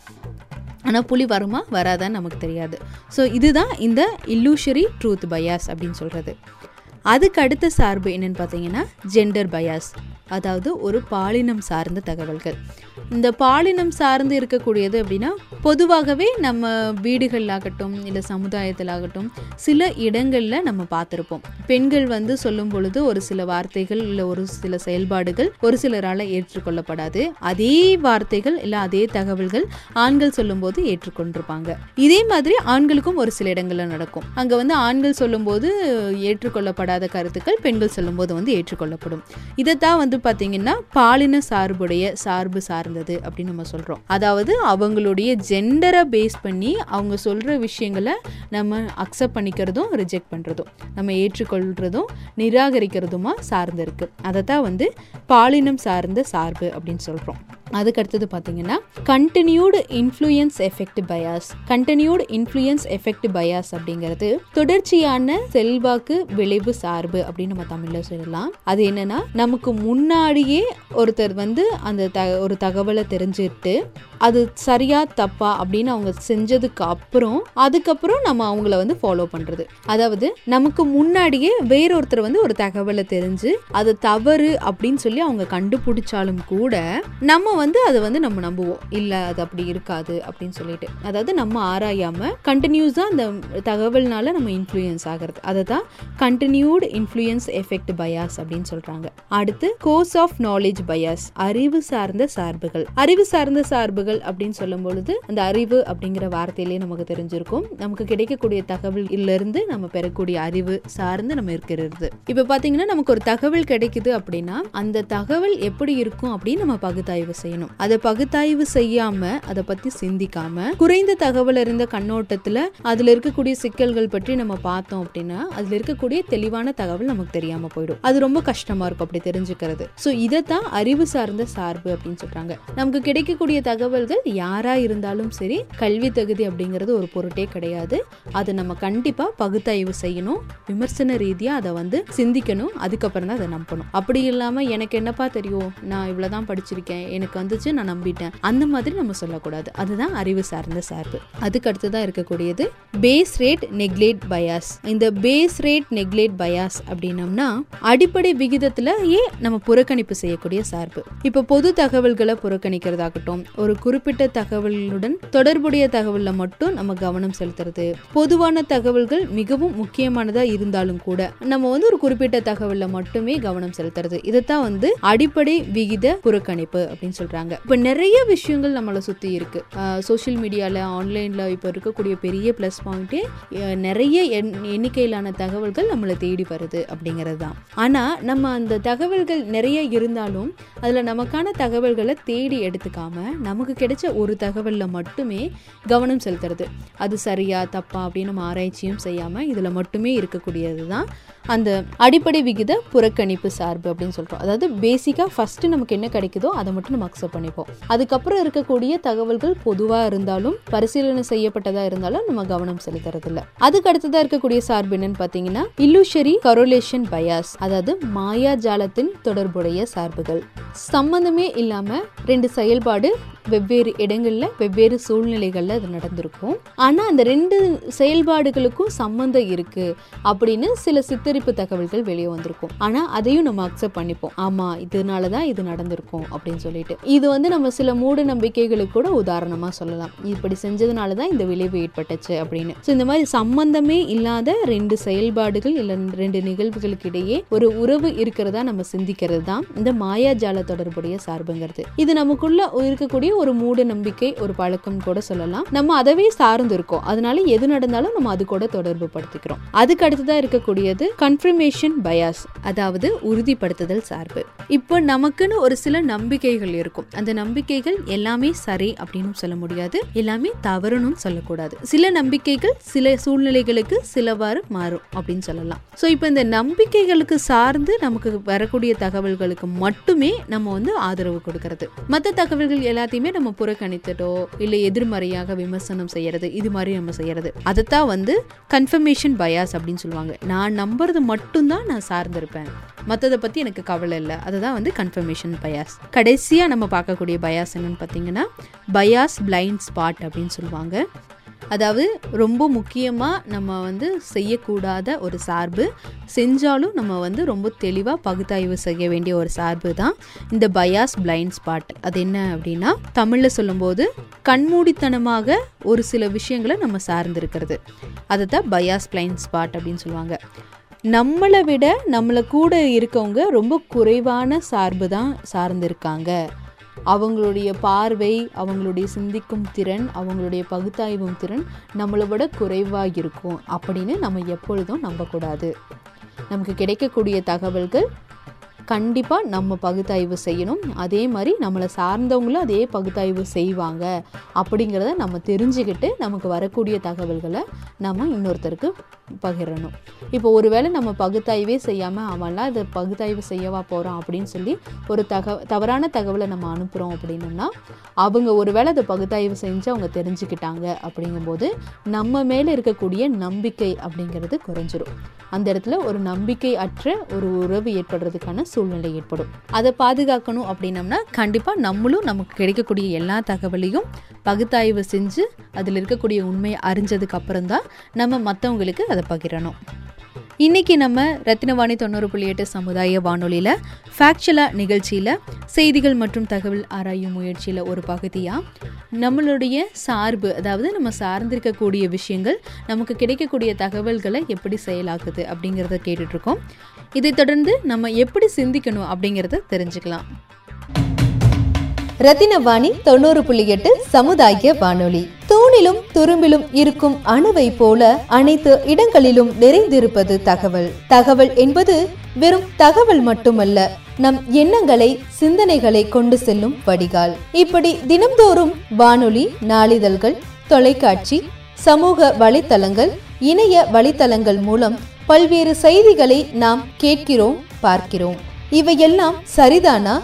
ஆனால் புலி வருமா வராதான்னு நமக்கு தெரியாது. ஸோ இதுதான் இந்த இல்லூஷரி ட்ரூத் பயாஸ் அப்படின்னு சொல்கிறது அதுக்கு அடுத்த சார்பு என்னென்னு பார்த்தீங்கன்னா ஜெண்டர் பயாஸ் அதாவது ஒரு பாலினம் சார்ந்த தகவல்கள். இந்த பாலினம் சார்ந்து இருக்கக்கூடியது அப்படின்னா பொதுவாகவே நம்ம வீடுகளாகட்டும் இல்லை சமுதாயத்திலாகட்டும் சில இடங்களில் நம்ம பார்த்துருப்போம். பெண்கள் வந்து சொல்லும் பொழுது ஒரு சில வார்த்தைகள் இல்லை ஒரு சில செயல்பாடுகள் ஒரு சிலரால் ஏற்றுக்கொள்ளப்படாது. அதே வார்த்தைகள் இல்லை அதே தகவல்கள் ஆண்கள் சொல்லும்போது ஏற்றுக்கொண்டிருப்பாங்க. இதே மாதிரி ஆண்களுக்கும் ஒரு சில இடங்களில் நடக்கும். அங்க வந்து ஆண்கள் சொல்லும்போது ஏற்றுக்கொள்ளப்படாத கருத்துக்கள் பெண்கள் சொல்லும்போது வந்து ஏற்றுக்கொள்ளப்படும். இதைத்தான் வந்து பாத்தீங்கன்னா பாலின சார்புடைய சார்பு சார்ந்தது அப்படின்னு நம்ம சொல்கிறோம் அதாவது அவங்களுடைய ஜெண்டரை பேஸ் பண்ணி அவங்க சொல்கிற விஷயங்களை நம்ம அக்செப்ட் பண்ணிக்கிறதும் ரிஜெக்ட் பண்ணுறதும் நம்ம ஏற்றுக்கொள்கிறதும் நிராகரிக்கிறதுமா சார்ந்து அதை தான் வந்து பாலினம் சார்ந்த சார்பு அப்படின்னு சொல்கிறோம் அதுக்கு அடுத்தது பார்த்தீங்கன்னா continued influence effect bias continued influence effect bias அப்படிங்கிறது தொடர்ச்சியான செல்வாக்கு விளைவு சார்பு அப்படின்னு நம்ம தமிழில் சொல்லலாம். அது என்னன்னா நமக்கு முன்னாடியே ஒருத்தர் வந்து அந்த த ஒரு தகவலை தெரிஞ்சுட்டு அது சரியா தப்பா அப்படின்னு அவங்க செஞ்சதுக்கு அப்புறம் அதுக்கப்புறம் நம்ம அவங்கள வந்து ஃபாலோ பண்ணுறது அதாவது நமக்கு முன்னாடியே வேறொருத்தர் வந்து ஒரு தகவலை தெரிஞ்சு அது தவறு அப்படின்னு சொல்லி அவங்க கண்டுபிடிச்சாலும் கூட நம்ம வந்து அதை வந்து நம்ம நம்புவோம். இல்லை அது அப்படி இருக்காது அப்படின்னு சொல்லிட்டு. அதாவது நம்ம ஆராயாமல் கண்டினியூஸாக அந்த தகவல்னால நம்ம இன்ஃப்ளூயன்ஸ் ஆகிறது. அதை தான் கண்டினியூடு இன்ஃப்ளூயன்ஸ் எஃபெக்ட் பயாஸ் அப்படின்னு சொல்கிறாங்க அடுத்து கோர்ஸ் ஆஃப் நாலேஜ் பயாஸ் அறிவு சார்ந்த சார்புகள். அறிவு சார்ந்த சார்புகள் அப்படின்னு சொல்லும் பொழுது அந்த அறிவு அப்படிங்கிற வார்த்தையிலே நமக்கு தெரிஞ்சிருக்கும். நமக்கு கிடைக்கக்கூடிய தகவல் இருந்து நம்ம பெறக்கூடிய அறிவு சார்ந்து நம்ம இருக்கிறது. இப்போ பார்த்தீங்கன்னா நமக்கு ஒரு தகவல் கிடைக்குது அப்படின்னா அந்த தகவல் எப்படி இருக்கும் அப்படின்னு நம்ம பகுத்தாய்வு செய்யணும். அதை பகுத்தாய்வு செய்யாம அதை பத்தி சிந்திக்காம குறைந்த தகவல் இருந்த கண்ணோட்டத்துல அதுல இருக்கக்கூடிய சிக்கல்கள் பற்றி நம்ம பார்த்தோம் அப்படின்னா அதுல இருக்கக்கூடிய தெளிவான தகவல் நமக்கு தெரியாம போயிடும். அது ரொம்ப கஷ்டமா இருக்கும் அப்படி தெரிஞ்சுக்கிறது. ஸோ இதைத்தான் அறிவு சார்ந்த சார்பு அப்படின்னு சொல்றாங்க. நமக்கு கிடைக்கக்கூடிய தகவல்கள் யாரா இருந்தாலும் சரி கல்வி தகுதி அப்படிங்கிறது ஒரு பொருட்டே கிடையாது. அதை நம்ம கண்டிப்பா பகுத்தாய்வு செய்யணும். விமர்சன ரீதியா அதை வந்து சிந்திக்கணும். அதுக்கப்புறம் தான் அதை நம்பணும். அப்படி இல்லாம எனக்கு என்னப்பா தெரியும்? நான் இவ்வளவுதான் படிச்சிருக்கேன். எனக்கு எனக்கு வந்துச்சு நான் நம்பிட்டேன். அந்த மாதிரி நம்ம சொல்லக்கூடாது. அதுதான் அறிவு சார்ந்த சார்பு. அதுக்கு அடுத்ததான் இருக்கக்கூடியது பேஸ் ரேட் நெக்லேட் பயாஸ் இந்த பேஸ் ரேட் நெக்லேட் பயாஸ் அப்படின்னம்னா அடிப்படை விகிதத்திலேயே நம்ம புறக்கணிப்பு செய்யக்கூடிய சார்பு. இப்போ பொது தகவல்களை புறக்கணிக்கிறதாகட்டும் ஒரு குறிப்பிட்ட தகவலுடன் தொடர்புடைய தகவல்ல மட்டும் நம்ம கவனம் செலுத்துறது. பொதுவான தகவல்கள் மிகவும் முக்கியமானதா இருந்தாலும் கூட நம்ம வந்து ஒரு குறிப்பிட்ட தகவல்ல மட்டுமே கவனம் செலுத்துறது. இதைத்தான் வந்து அடிப்படை விகித புறக்கணிப்பு அப்படின்னு சொல்கிறாங்க இப்போ நிறைய விஷயங்கள் நம்மளை சுற்றி இருக்குது சோஷியல் மீடியாவில் ஆன்லைனில் இப்போ இருக்கக்கூடிய பெரிய ப்ளஸ் பாயிண்ட்டே நிறைய எண்- எண்ணிக்கையிலான தகவல்கள் நம்மளை தேடி வருது அப்படிங்கிறது தான். ஆனால் நம்ம அந்த தகவல்கள் நிறைய இருந்தாலும் அதில் நமக்கான தகவல்களை தேடி எடுத்துக்காம நமக்கு கிடைச்ச ஒரு தகவலில் மட்டுமே கவனம் செலுத்துறது. அது சரியா தப்பா அப்படின்னு நம்ம ஆராய்ச்சியும் செய்யாமல் இதில் மட்டுமே இருக்கக்கூடியது தான் அந்த அடிப்படை விகித புறக்கணிப்பு சார்பு அப்படின்னு சொல்கிறோம் அதாவது பேசிக்காக ஃபஸ்ட்டு நமக்கு என்ன கிடைக்குதோ அதை மட்டும் நம்ம அக்செப்ட் பண்ணிப்போம். அதுக்கப்புறம் இருக்கக்கூடிய தகவல்கள் பொதுவாக இருந்தாலும் பரிசீலனை செய்யப்பட்டதா இருந்தாலும் நம்ம கவனம் செலுத்துறது இல்ல அதுக்கு அடுத்ததா இருக்கக்கூடிய சார்பு என்னன்னு பாத்தீங்கன்னா இல்லூஷரி கரோலேஷன் பயாஸ் அதாவது மாயா ஜாலத்தின் தொடர்புடைய சார்புகள். சம்பந்தமே இல்லாம ரெண்டு செயல்பாடு வெவ்வேறு இடங்கள்ல வெவ்வேறு சூழ்நிலைகள்ல அது நடந்திருக்கும். ஆனா அந்த ரெண்டு செயல்பாடுகளுக்கும் சம்பந்தம் இருக்கு அப்படின்னு சில சித்தரிப்பு தகவல்கள் வெளியே வந்திருக்கும். ஆனா அதையும் நம்ம அக்செப்ட் பண்ணிப்போம். ஆமா இதனாலதான் இது நடந்திருக்கும் அப்படின்னு சொல்லிட்டு. இது வந்து நம்ம சில மூட நம்பிக்கைகளுக்கு கூட உதாரணமாக சொல்லலாம். இப்படி செஞ்சதுனாலதான் இந்த விளைவு ஏற்பட்டுச்சு அப்படின்னு. ஸோ இந்த மாதிரி சம்பந்தமே இல்லாத ரெண்டு செயல்பாடுகள் இல்லை ரெண்டு நிகழ்வுகளுக்கு இடையே ஒரு உறவு இருக்கிறதா நம்ம சிந்திக்கிறது தான் இந்த மாயாஜால தொடர்புடைய சார்புங்கிறது. இது நமக்குள்ள இருக்கக்கூடிய ஒரு மூட நம்பிக்கை ஒரு பழக்கம் கூட சொல்லலாம். நம்ம அதவே சார்ந்து இருக்கோம் அதனால எது நடந்தாலும் நம்ம அது கூட தொடர்பு படுத்திக்கிறோம் அதுக்கு அடுத்ததான் இருக்கக்கூடியது கன்ஃபர்மேஷன் பயாஸ் அதாவது உறுதிப்படுத்துதல் சார்பு. இப்போ நமக்குன்னு ஒரு சில நம்பிக்கைகள் இருக்கும் அந்த நம்பிக்கைகள் எல்லாமே சரி அப்படின்னு சொல்ல முடியாது. எல்லாமே தவறுனும் சொல்லக்கூடாது. சில நம்பிக்கைகள் சில சூழ்நிலைகளுக்கு சிலவாறு மாறும் அப்படின்னு சொல்லலாம். ஸோ இப்போ இந்த நம்பிக்கைகளுக்கு சார்ந்து நமக்கு வரக்கூடிய தகவல்களுக்கு மட்டுமே நம்ம வந்து ஆதரவு கொடுக்கறது. மற்ற தகவல்கள் எல்லாத்தையுமே நம்ம புறக்கணித்துட்டோ இல்லை எதிர்மறையாக விமர்சனம் செய்யறது இது மாதிரி நம்ம செய்யறது. அதைத்தான் வந்து கன்ஃபர்மேஷன் பயாஸ் அப்படின்னு சொல்லுவாங்க. நான் நம்புறது மட்டும்தான் நான் சார்ந்திருப்பேன். மற்றதை பற்றி எனக்கு கவலை இல்லை. அதுதான் வந்து கன்ஃபர்மேஷன் பயாஸ் கடைசியாக நம்ம பார்க்கக்கூடிய பயாஸ் என்னன்னு பார்த்தீங்கன்னா பயாஸ் பிளைண்ட் ஸ்பாட் அப்படின்னு சொல்லுவாங்க. அதாவது ரொம்ப முக்கியமாக நம்ம வந்து செய்யக்கூடாத ஒரு சார்பு செஞ்சாலும் நம்ம வந்து ரொம்ப தெளிவாக பகுத்தாய்வு செய்ய வேண்டிய ஒரு சார்பு தான் இந்த பயாஸ் பிளைண்ட் ஸ்பாட் அது என்ன அப்படின்னா தமிழில் சொல்லும்போது கண்மூடித்தனமாக ஒரு சில விஷயங்களை நம்ம சார்ந்திருக்கிறது. அதை தான் பயாஸ் பிளைண்ட் ஸ்பாட் அப்படின்னு சொல்லுவாங்க. நம்மளை விட நம்மளை கூட இருக்கவங்க ரொம்ப குறைவான சார்பு தான் சார்ந்திருக்காங்க. அவங்களுடைய பார்வை அவங்களுடைய சிந்திக்கும் திறன் அவங்களுடைய பகுத்தாய்வும் திறன் நம்மளை விட குறைவாக இருக்கும் அப்படின்னு நம்ம எப்பொழுதும் நம்பக்கூடாது. நமக்கு கிடைக்கக்கூடிய தகவல்கள் கண்டிப்பாக நம்ம பகுத்தாய்வு செய்யணும். அதே மாதிரி நம்மளை சார்ந்தவங்களும் அதே பகுத்தாய்வு செய்வாங்க. அப்படிங்கிறத நம்ம தெரிஞ்சுக்கிட்டு நமக்கு வரக்கூடிய தகவல்களை நம்ம இன்னொருத்தருக்கு பகிரணும். இப்போ ஒருவேளை நம்ம பகுத்தாய்வே செய்யாமல் அவன்லாம் இதை பகுத்தாய்வு செய்யவா போகிறோம் அப்படின்னு சொல்லி ஒரு தக தவறான தகவலை நம்ம அனுப்புகிறோம் அப்படின்னோம்னா அவங்க ஒருவேளை அதை பகுத்தாய்வு செஞ்சு அவங்க தெரிஞ்சுக்கிட்டாங்க அப்படிங்கும்போது நம்ம மேலே இருக்கக்கூடிய நம்பிக்கை அப்படிங்கிறது குறைஞ்சிரும். அந்த இடத்துல ஒரு நம்பிக்கை அற்ற ஒரு உறவு ஏற்படுறதுக்கான சூழ்நிலை ஏற்படும். அதை பாதுகாக்கணும் அப்படின்னம்னா கண்டிப்பாக நம்மளும் நமக்கு கிடைக்கக்கூடிய எல்லா தகவலையும் பகுத்தாய்வு செஞ்சு அதில் இருக்கக்கூடிய உண்மையை அறிஞ்சதுக்கு அப்புறம் தான் நம்ம மற்றவங்களுக்கு அதை பகிரணும். இன்னைக்கு நம்ம ரத்தினவாணி தொண்ணூறு புள்ளி எட்டு சமுதாய வானொலியில் ஃபேக்சுவலா நிகழ்ச்சியில் செய்திகள் மற்றும் தகவல் ஆராயும் முயற்சியில் ஒரு பகுதியாக நம்மளுடைய சார்பு அதாவது நம்ம சார்ந்திருக்கக்கூடிய விஷயங்கள் நமக்கு கிடைக்கக்கூடிய தகவல்களை எப்படி செயலாக்குது அப்படிங்கிறத கேட்டுட்ருக்கோம் இதை தொடர்ந்து நம்ம எப்படி சிந்திக்கணும் அப்படிங்கிறத தெரிஞ்சுக்கலாம். ரத்தினவாணி தொண்ணூறு புள்ளி எட்டு சமுதாய வானொலி. தூணிலும் துரும்பிலும் இருக்கும் அணுவை போல அனைத்து இடங்களிலும் நிறைந்திருப்பது தகவல். தகவல் என்பது வெறும் தகவல் மட்டுமல்ல நம் எண்ணங்களை சிந்தனைகளை கொண்டு செல்லும் வடிகால். இப்படி தினம்தோறும் வானொலி நாளிதழ்கள் தொலைக்காட்சி சமூக வலைத்தளங்கள் இணைய வலைத்தளங்கள் மூலம் பல்வேறு செய்திகளை நாம் கேட்கிறோம் பார்க்கிறோம். இவையெல்லாம் சரிதானா?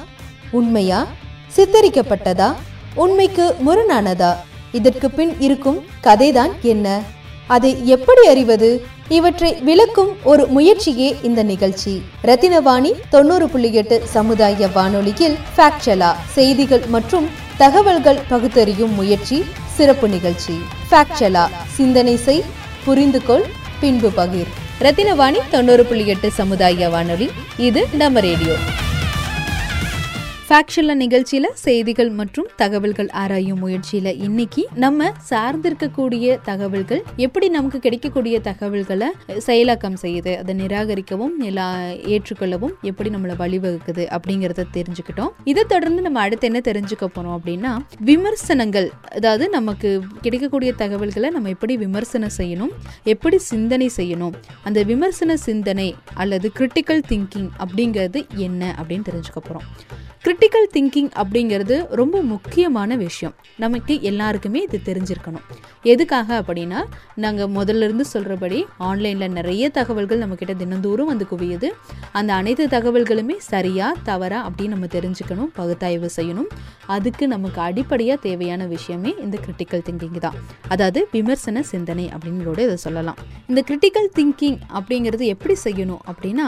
உண்மையா? சித்தரிக்கப்பட்டதா? உண்மைக்கு முரணானதா? இதற்கு பின் இருக்கும் கதைதான் என்ன? அதை எப்படி அறிவது? இவற்றை விளக்கும் ஒரு முயற்சியே இந்த நிகழ்ச்சி. ரத்தினவாணி தொண்ணூறு புள்ளி எட்டு சமுதாய வானொலியில் ஃபேக்சலா செய்திகள் மற்றும் தகவல்கள் பகுத்தறியும் முயற்சி சிறப்பு நிகழ்ச்சி. ஃபேக்சலா சிந்தனை செய் புரிந்து கொள் பின்பு பகிர். ரத்தினவாணி தொண்ணூறு புள்ளி எட்டு சமுதாய வானொலி. இது நம்ம ரேடியோ. ஃபேக்ஷன்ல நிகழ்ச்சியில செய்திகள் மற்றும் தகவல்கள் ஆராயும் முயற்சியில இன்னைக்கு நம்ம சார்ந்திருக்கக்கூடிய தகவல்கள் எப்படி நமக்கு கிடைக்கக்கூடிய தகவல்களை செயலாக்கம் செய்யுது அதை நிராகரிக்கவும் நிலா ஏற்றுக்கொள்ளவும் எப்படி நம்மளை வழிவகுக்குது அப்படிங்கறத தெரிஞ்சுக்கிட்டோம். இதை தொடர்ந்து நம்ம அடுத்து என்ன தெரிஞ்சுக்க போறோம் அப்படின்னா விமர்சனங்கள் அதாவது நமக்கு கிடைக்கக்கூடிய தகவல்களை நம்ம எப்படி விமர்சனம் செய்யணும் எப்படி சிந்தனை செய்யணும் அந்த விமர்சன சிந்தனை அல்லது கிரிட்டிக்கல் திங்கிங் அப்படிங்கிறது என்ன அப்படின்னு தெரிஞ்சுக்க போறோம். கிரிட்டிக்கல் திங்கிங் அப்படிங்கிறது ரொம்ப முக்கியமான விஷயம். நமக்கு எல்லாருக்குமே இது தெரிஞ்சிருக்கணும். எதுக்காக அப்படின்னா நாங்கள் முதல்ல இருந்து சொல்கிறபடி ஆன்லைனில் நிறைய தகவல்கள் நம்மக்கிட்ட தினந்தோறும் வந்து குவியுது. அந்த அனைத்து தகவல்களுமே சரியா தவறா அப்படின்னு நம்ம தெரிஞ்சுக்கணும் பகுத்தாய்வு செய்யணும். அதுக்கு நமக்கு அடிப்படையாக தேவையான விஷயமே இந்த கிரிட்டிக்கல் திங்கிங் தான். அதாவது விமர்சன சிந்தனை அப்படிங்கிறோட இதை சொல்லலாம். இந்த கிரிட்டிக்கல் திங்கிங் அப்படிங்கிறது எப்படி செய்யணும் அப்படின்னா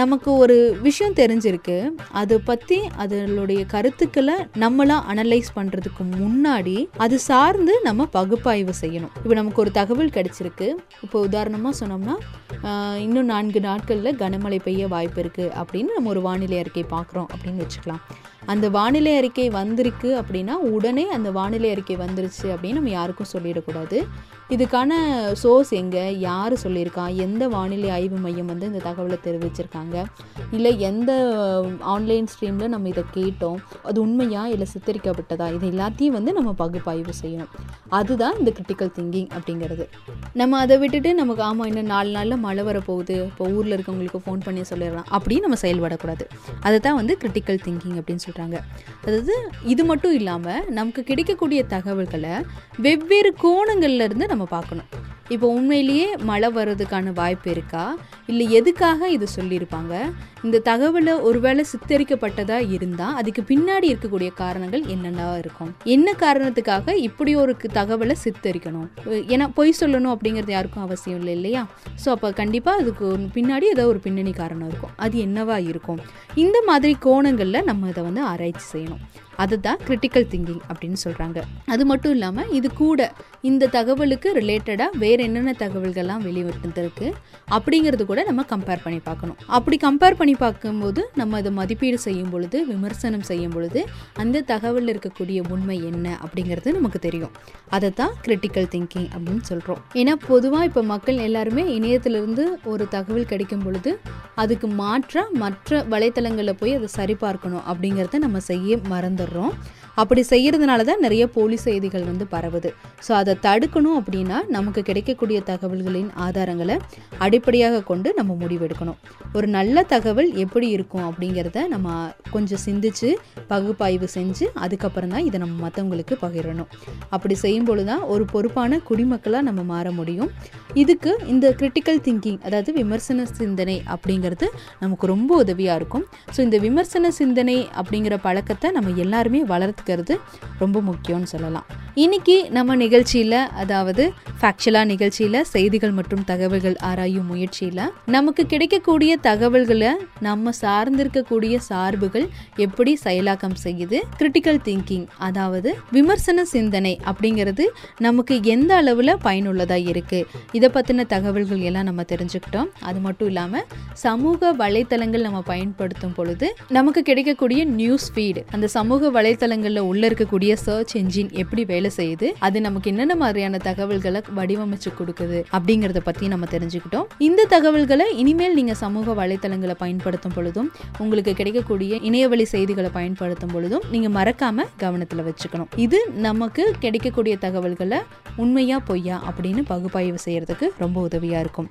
நமக்கு ஒரு விஷயம் தெரிஞ்சிருக்கு. அதை பற்றி அதனுடைய கருத்துக்களை நம்மளா அனலைஸ் பண்ணுறதுக்கு முன்னாடி அது சார்ந்து நம்ம பகுப்பாய்வு செய்யணும். இப்போ நமக்கு ஒரு தகவல் கிடைச்சிருக்கு. இப்போ உதாரணமாக சொன்னோம்னா இன்னும் நான்கு நாட்களில் கனமழை பெய்ய வாய்ப்பு இருக்குது அப்படின்னு நம்ம ஒரு வானிலை அறிக்கை பார்க்குறோம் அப்படின்னு வச்சுக்கலாம். அந்த வானிலை அறிக்கை வந்திருக்கு அப்படின்னா உடனே அந்த வானிலை அறிக்கை வந்துருச்சு அப்படின்னு நம்ம யாருக்கும் சொல்லிடக்கூடாது. இதுக்கான சோர்ஸ் எங்கே? யார் சொல்லியிருக்கா? எந்த வானிலை ஆய்வு மையம் வந்து இந்த தகவலை தெரிவிச்சிருக்காங்க? இல்லை எந்த ஆன்லைன் ஸ்ட்ரீமில் நம்ம இதை கேட்டோம்? அது உண்மையா இல்லை சித்தரிக்கப்பட்டதா? இது எல்லாத்தையும் வந்து நம்ம பகுப்பாய்வு செய்யணும். அதுதான் இந்த கிரிட்டிக்கல் திங்கிங் அப்படிங்கிறது. நம்ம அதை விட்டுட்டு நமக்கு ஆமாம் இன்னும் நாலு நாளில் மழை வரப்போகுது. இப்போ ஊரில் இருக்கவங்களுக்கு ஃபோன் பண்ணி சொல்லிடலாம். அப்படின்னு நம்ம செயல்படக்கூடாது. அதை தான் வந்து கிரிட்டிக்கல் திங்கிங் அப்படின்னு சொல்கிறாங்க அதாவது இது மட்டும் இல்லாமல் நமக்கு கிடைக்கக்கூடிய தகவல்களை வெவ்வேறு கோணங்கள்ல இருந்து நம்ம பார்க்கணும். இப்போ உண்மையிலேயே மழை வர்றதுக்கான வாய்ப்பு இருக்கா? இல்லை எதுக்காக இது சொல்லியிருப்பாங்க? இந்த தகவலை ஒருவேளை சித்தரிக்கப்பட்டதாக இருந்தால் அதுக்கு பின்னாடி இருக்கக்கூடிய காரணங்கள் என்னென்னா இருக்கும்? என்ன காரணத்துக்காக இப்படி ஒரு தகவலை சித்தரிக்கணும்? ஏன்னா பொய் சொல்லணும் அப்படிங்கிறது யாருக்கும் அவசியம் இல்லை இல்லையா? ஸோ அப்போ கண்டிப்பாக அதுக்கு பின்னாடி ஏதோ ஒரு பின்னணி காரணம் இருக்கும். அது என்னவா இருக்கும்? இந்த மாதிரி கோணங்களில் நம்ம இதை வந்து வந்து ஆராய்ச்சி செய்யணும். அதுதான் கிரிட்டிக்கல் திங்கிங் அப்படின்னு சொல்கிறாங்க அது மட்டும் இல்லாமல் இது கூட இந்த தகவலுக்கு ரிலேட்டடாக வேறு என்னென்ன தகவல்கள்லாம் வெளிவந்துருக்கு அப்படிங்கிறது கூட நம்ம கம்பேர் பண்ணி பார்க்கணும். அப்படி கம்பேர் பண்ணி பார்க்கும்போது நம்ம அதை மதிப்பீடு செய்யும் பொழுது விமர்சனம் செய்யும் பொழுது அந்த தகவலில் இருக்கக்கூடிய உண்மை என்ன அப்படிங்கிறது நமக்கு தெரியும். அதை தான் கிரிட்டிக்கல் திங்கிங் அப்படின்னு சொல்கிறோம் ஏன்னா பொதுவாக இப்போ மக்கள் எல்லாருமே இணையத்திலிருந்து ஒரு தகவல் கிடைக்கும் பொழுது அதுக்கு மாற்றாக மற்ற வலைத்தளங்களில் போய் அதை சரிபார்க்கணும் அப்படிங்கிறத நம்ம செய்ய மறந்துடுறோம் அப்படி செய்கிறதுனால தான் நிறைய போலி செய்திகள் வந்து பரவுது. ஸோ அதை தடுக்கணும் அப்படின்னா நமக்கு கிடைக்கக்கூடிய தகவல்களின் ஆதாரங்களை அடிப்படையாக கொண்டு நம்ம முடிவெடுக்கணும். ஒரு நல்ல தகவல் எப்படி இருக்கும் அப்படிங்கிறத நம்ம கொஞ்சம் சிந்திச்சு பகுப்பாய்வு செஞ்சு அதுக்கப்புறம் தான் இதை நம்ம மற்றவங்களுக்கு பகிரணும். அப்படி செய்யும் பொழுது தான் ஒரு பொறுப்பான குடிமக்களாக நம்ம மாற முடியும். இதுக்கு இந்த கிரிட்டிக்கல் திங்கிங் அதாவது விமர்சன சிந்தனை அப்படிங்கிறது நமக்கு ரொம்ப உதவியாக இருக்கும். ஸோ இந்த விமர்சன சிந்தனை அப்படிங்கிற பழக்கத்தை நம்ம எல்லாருமே வளர்த்துக்கிறது ரொம்ப முக்கியம்னு சொல்லலாம். இன்னைக்கு நம்ம நிகழ்ச்சியில் அதாவது ஃபேக்சுவலா நிகழ்ச்சியில் செய்திகள் மற்றும் தகவல்கள் ஆராயும் முயற்சியில் நமக்கு கிடைக்கக்கூடிய தகவல்களை நம்ம சார்ந்திருக்கக்கூடிய சார்புகள் எப்படி செயலாக்கம் செய்யுது கிரிட்டிக்கல் திங்கிங் அதாவது விமர்சன சிந்தனை அப்படிங்கிறது நமக்கு எந்த அளவில் பயனுள்ளதாக இருக்குது இதை பற்றின தகவல்கள் எல்லாம் நம்ம தெரிஞ்சுக்கிட்டோம். அது மட்டும் இல்லாமல் சமூக வலைத்தளங்கள் நம்ம பயன்படுத்தும் பொழுது நமக்கு கிடைக்கக்கூடிய நியூஸ் ஃபீடு அந்த சமூக வலைத்தளங்களில் உள்ள இருக்கக்கூடிய சர்ச் என்ஜின் எப்படி வேலை செய்யுது அது நமக்கு என்னென்ன மாதிரியான தகவல்களை வடிவமைச்சு கொடுக்குது அப்படிங்கிறத பற்றி நம்ம தெரிஞ்சுக்கிட்டோம். இந்த தகவல்களை இனிமேல் நீங்கள் சமூக வலைத்தளங்களை பயன்படுத்தும் பொழுதும் உங்களுக்கு கிடைக்கக்கூடிய இணையவழி செய்திகளை பயன்படுத்தும் பொழுதும் நீங்கள் மறக்காம கவனத்தில் வச்சுக்கணும். இது நமக்கு கிடைக்கக்கூடிய தகவல்களை உண்மையா பொய்யா அப்படின்னு பகுப்பாய்வு செய்யறதுக்கு ரொம்ப உதவியா இருக்கும்.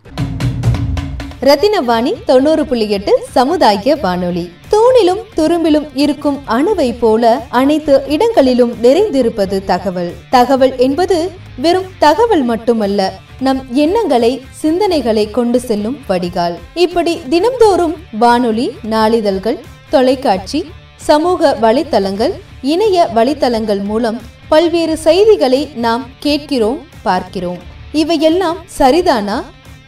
ரத்தினவாணி தொண்ணூறு புள்ளி எட்டு சமுதாய வானொலி. தூணிலும் துரும்பிலும் இருக்கும் அணுவை போல அனைத்து இடங்களிலும் நிறைந்திருப்பது தகவல். தகவல் என்பது வெறும் தகவல் மட்டுமல்ல நம் எண்ணங்களை சிந்தனைகளை கொண்டு செல்லும் வடிகால். இப்படி தினம்தோறும் வானொலி நாளிதழ்கள் தொலைக்காட்சி சமூக வலைத்தளங்கள் இணைய வலைத்தளங்கள் மூலம் பல்வேறு செய்திகளை நாம் கேட்கிறோம் பார்க்கிறோம். இவையெல்லாம் சரிதானா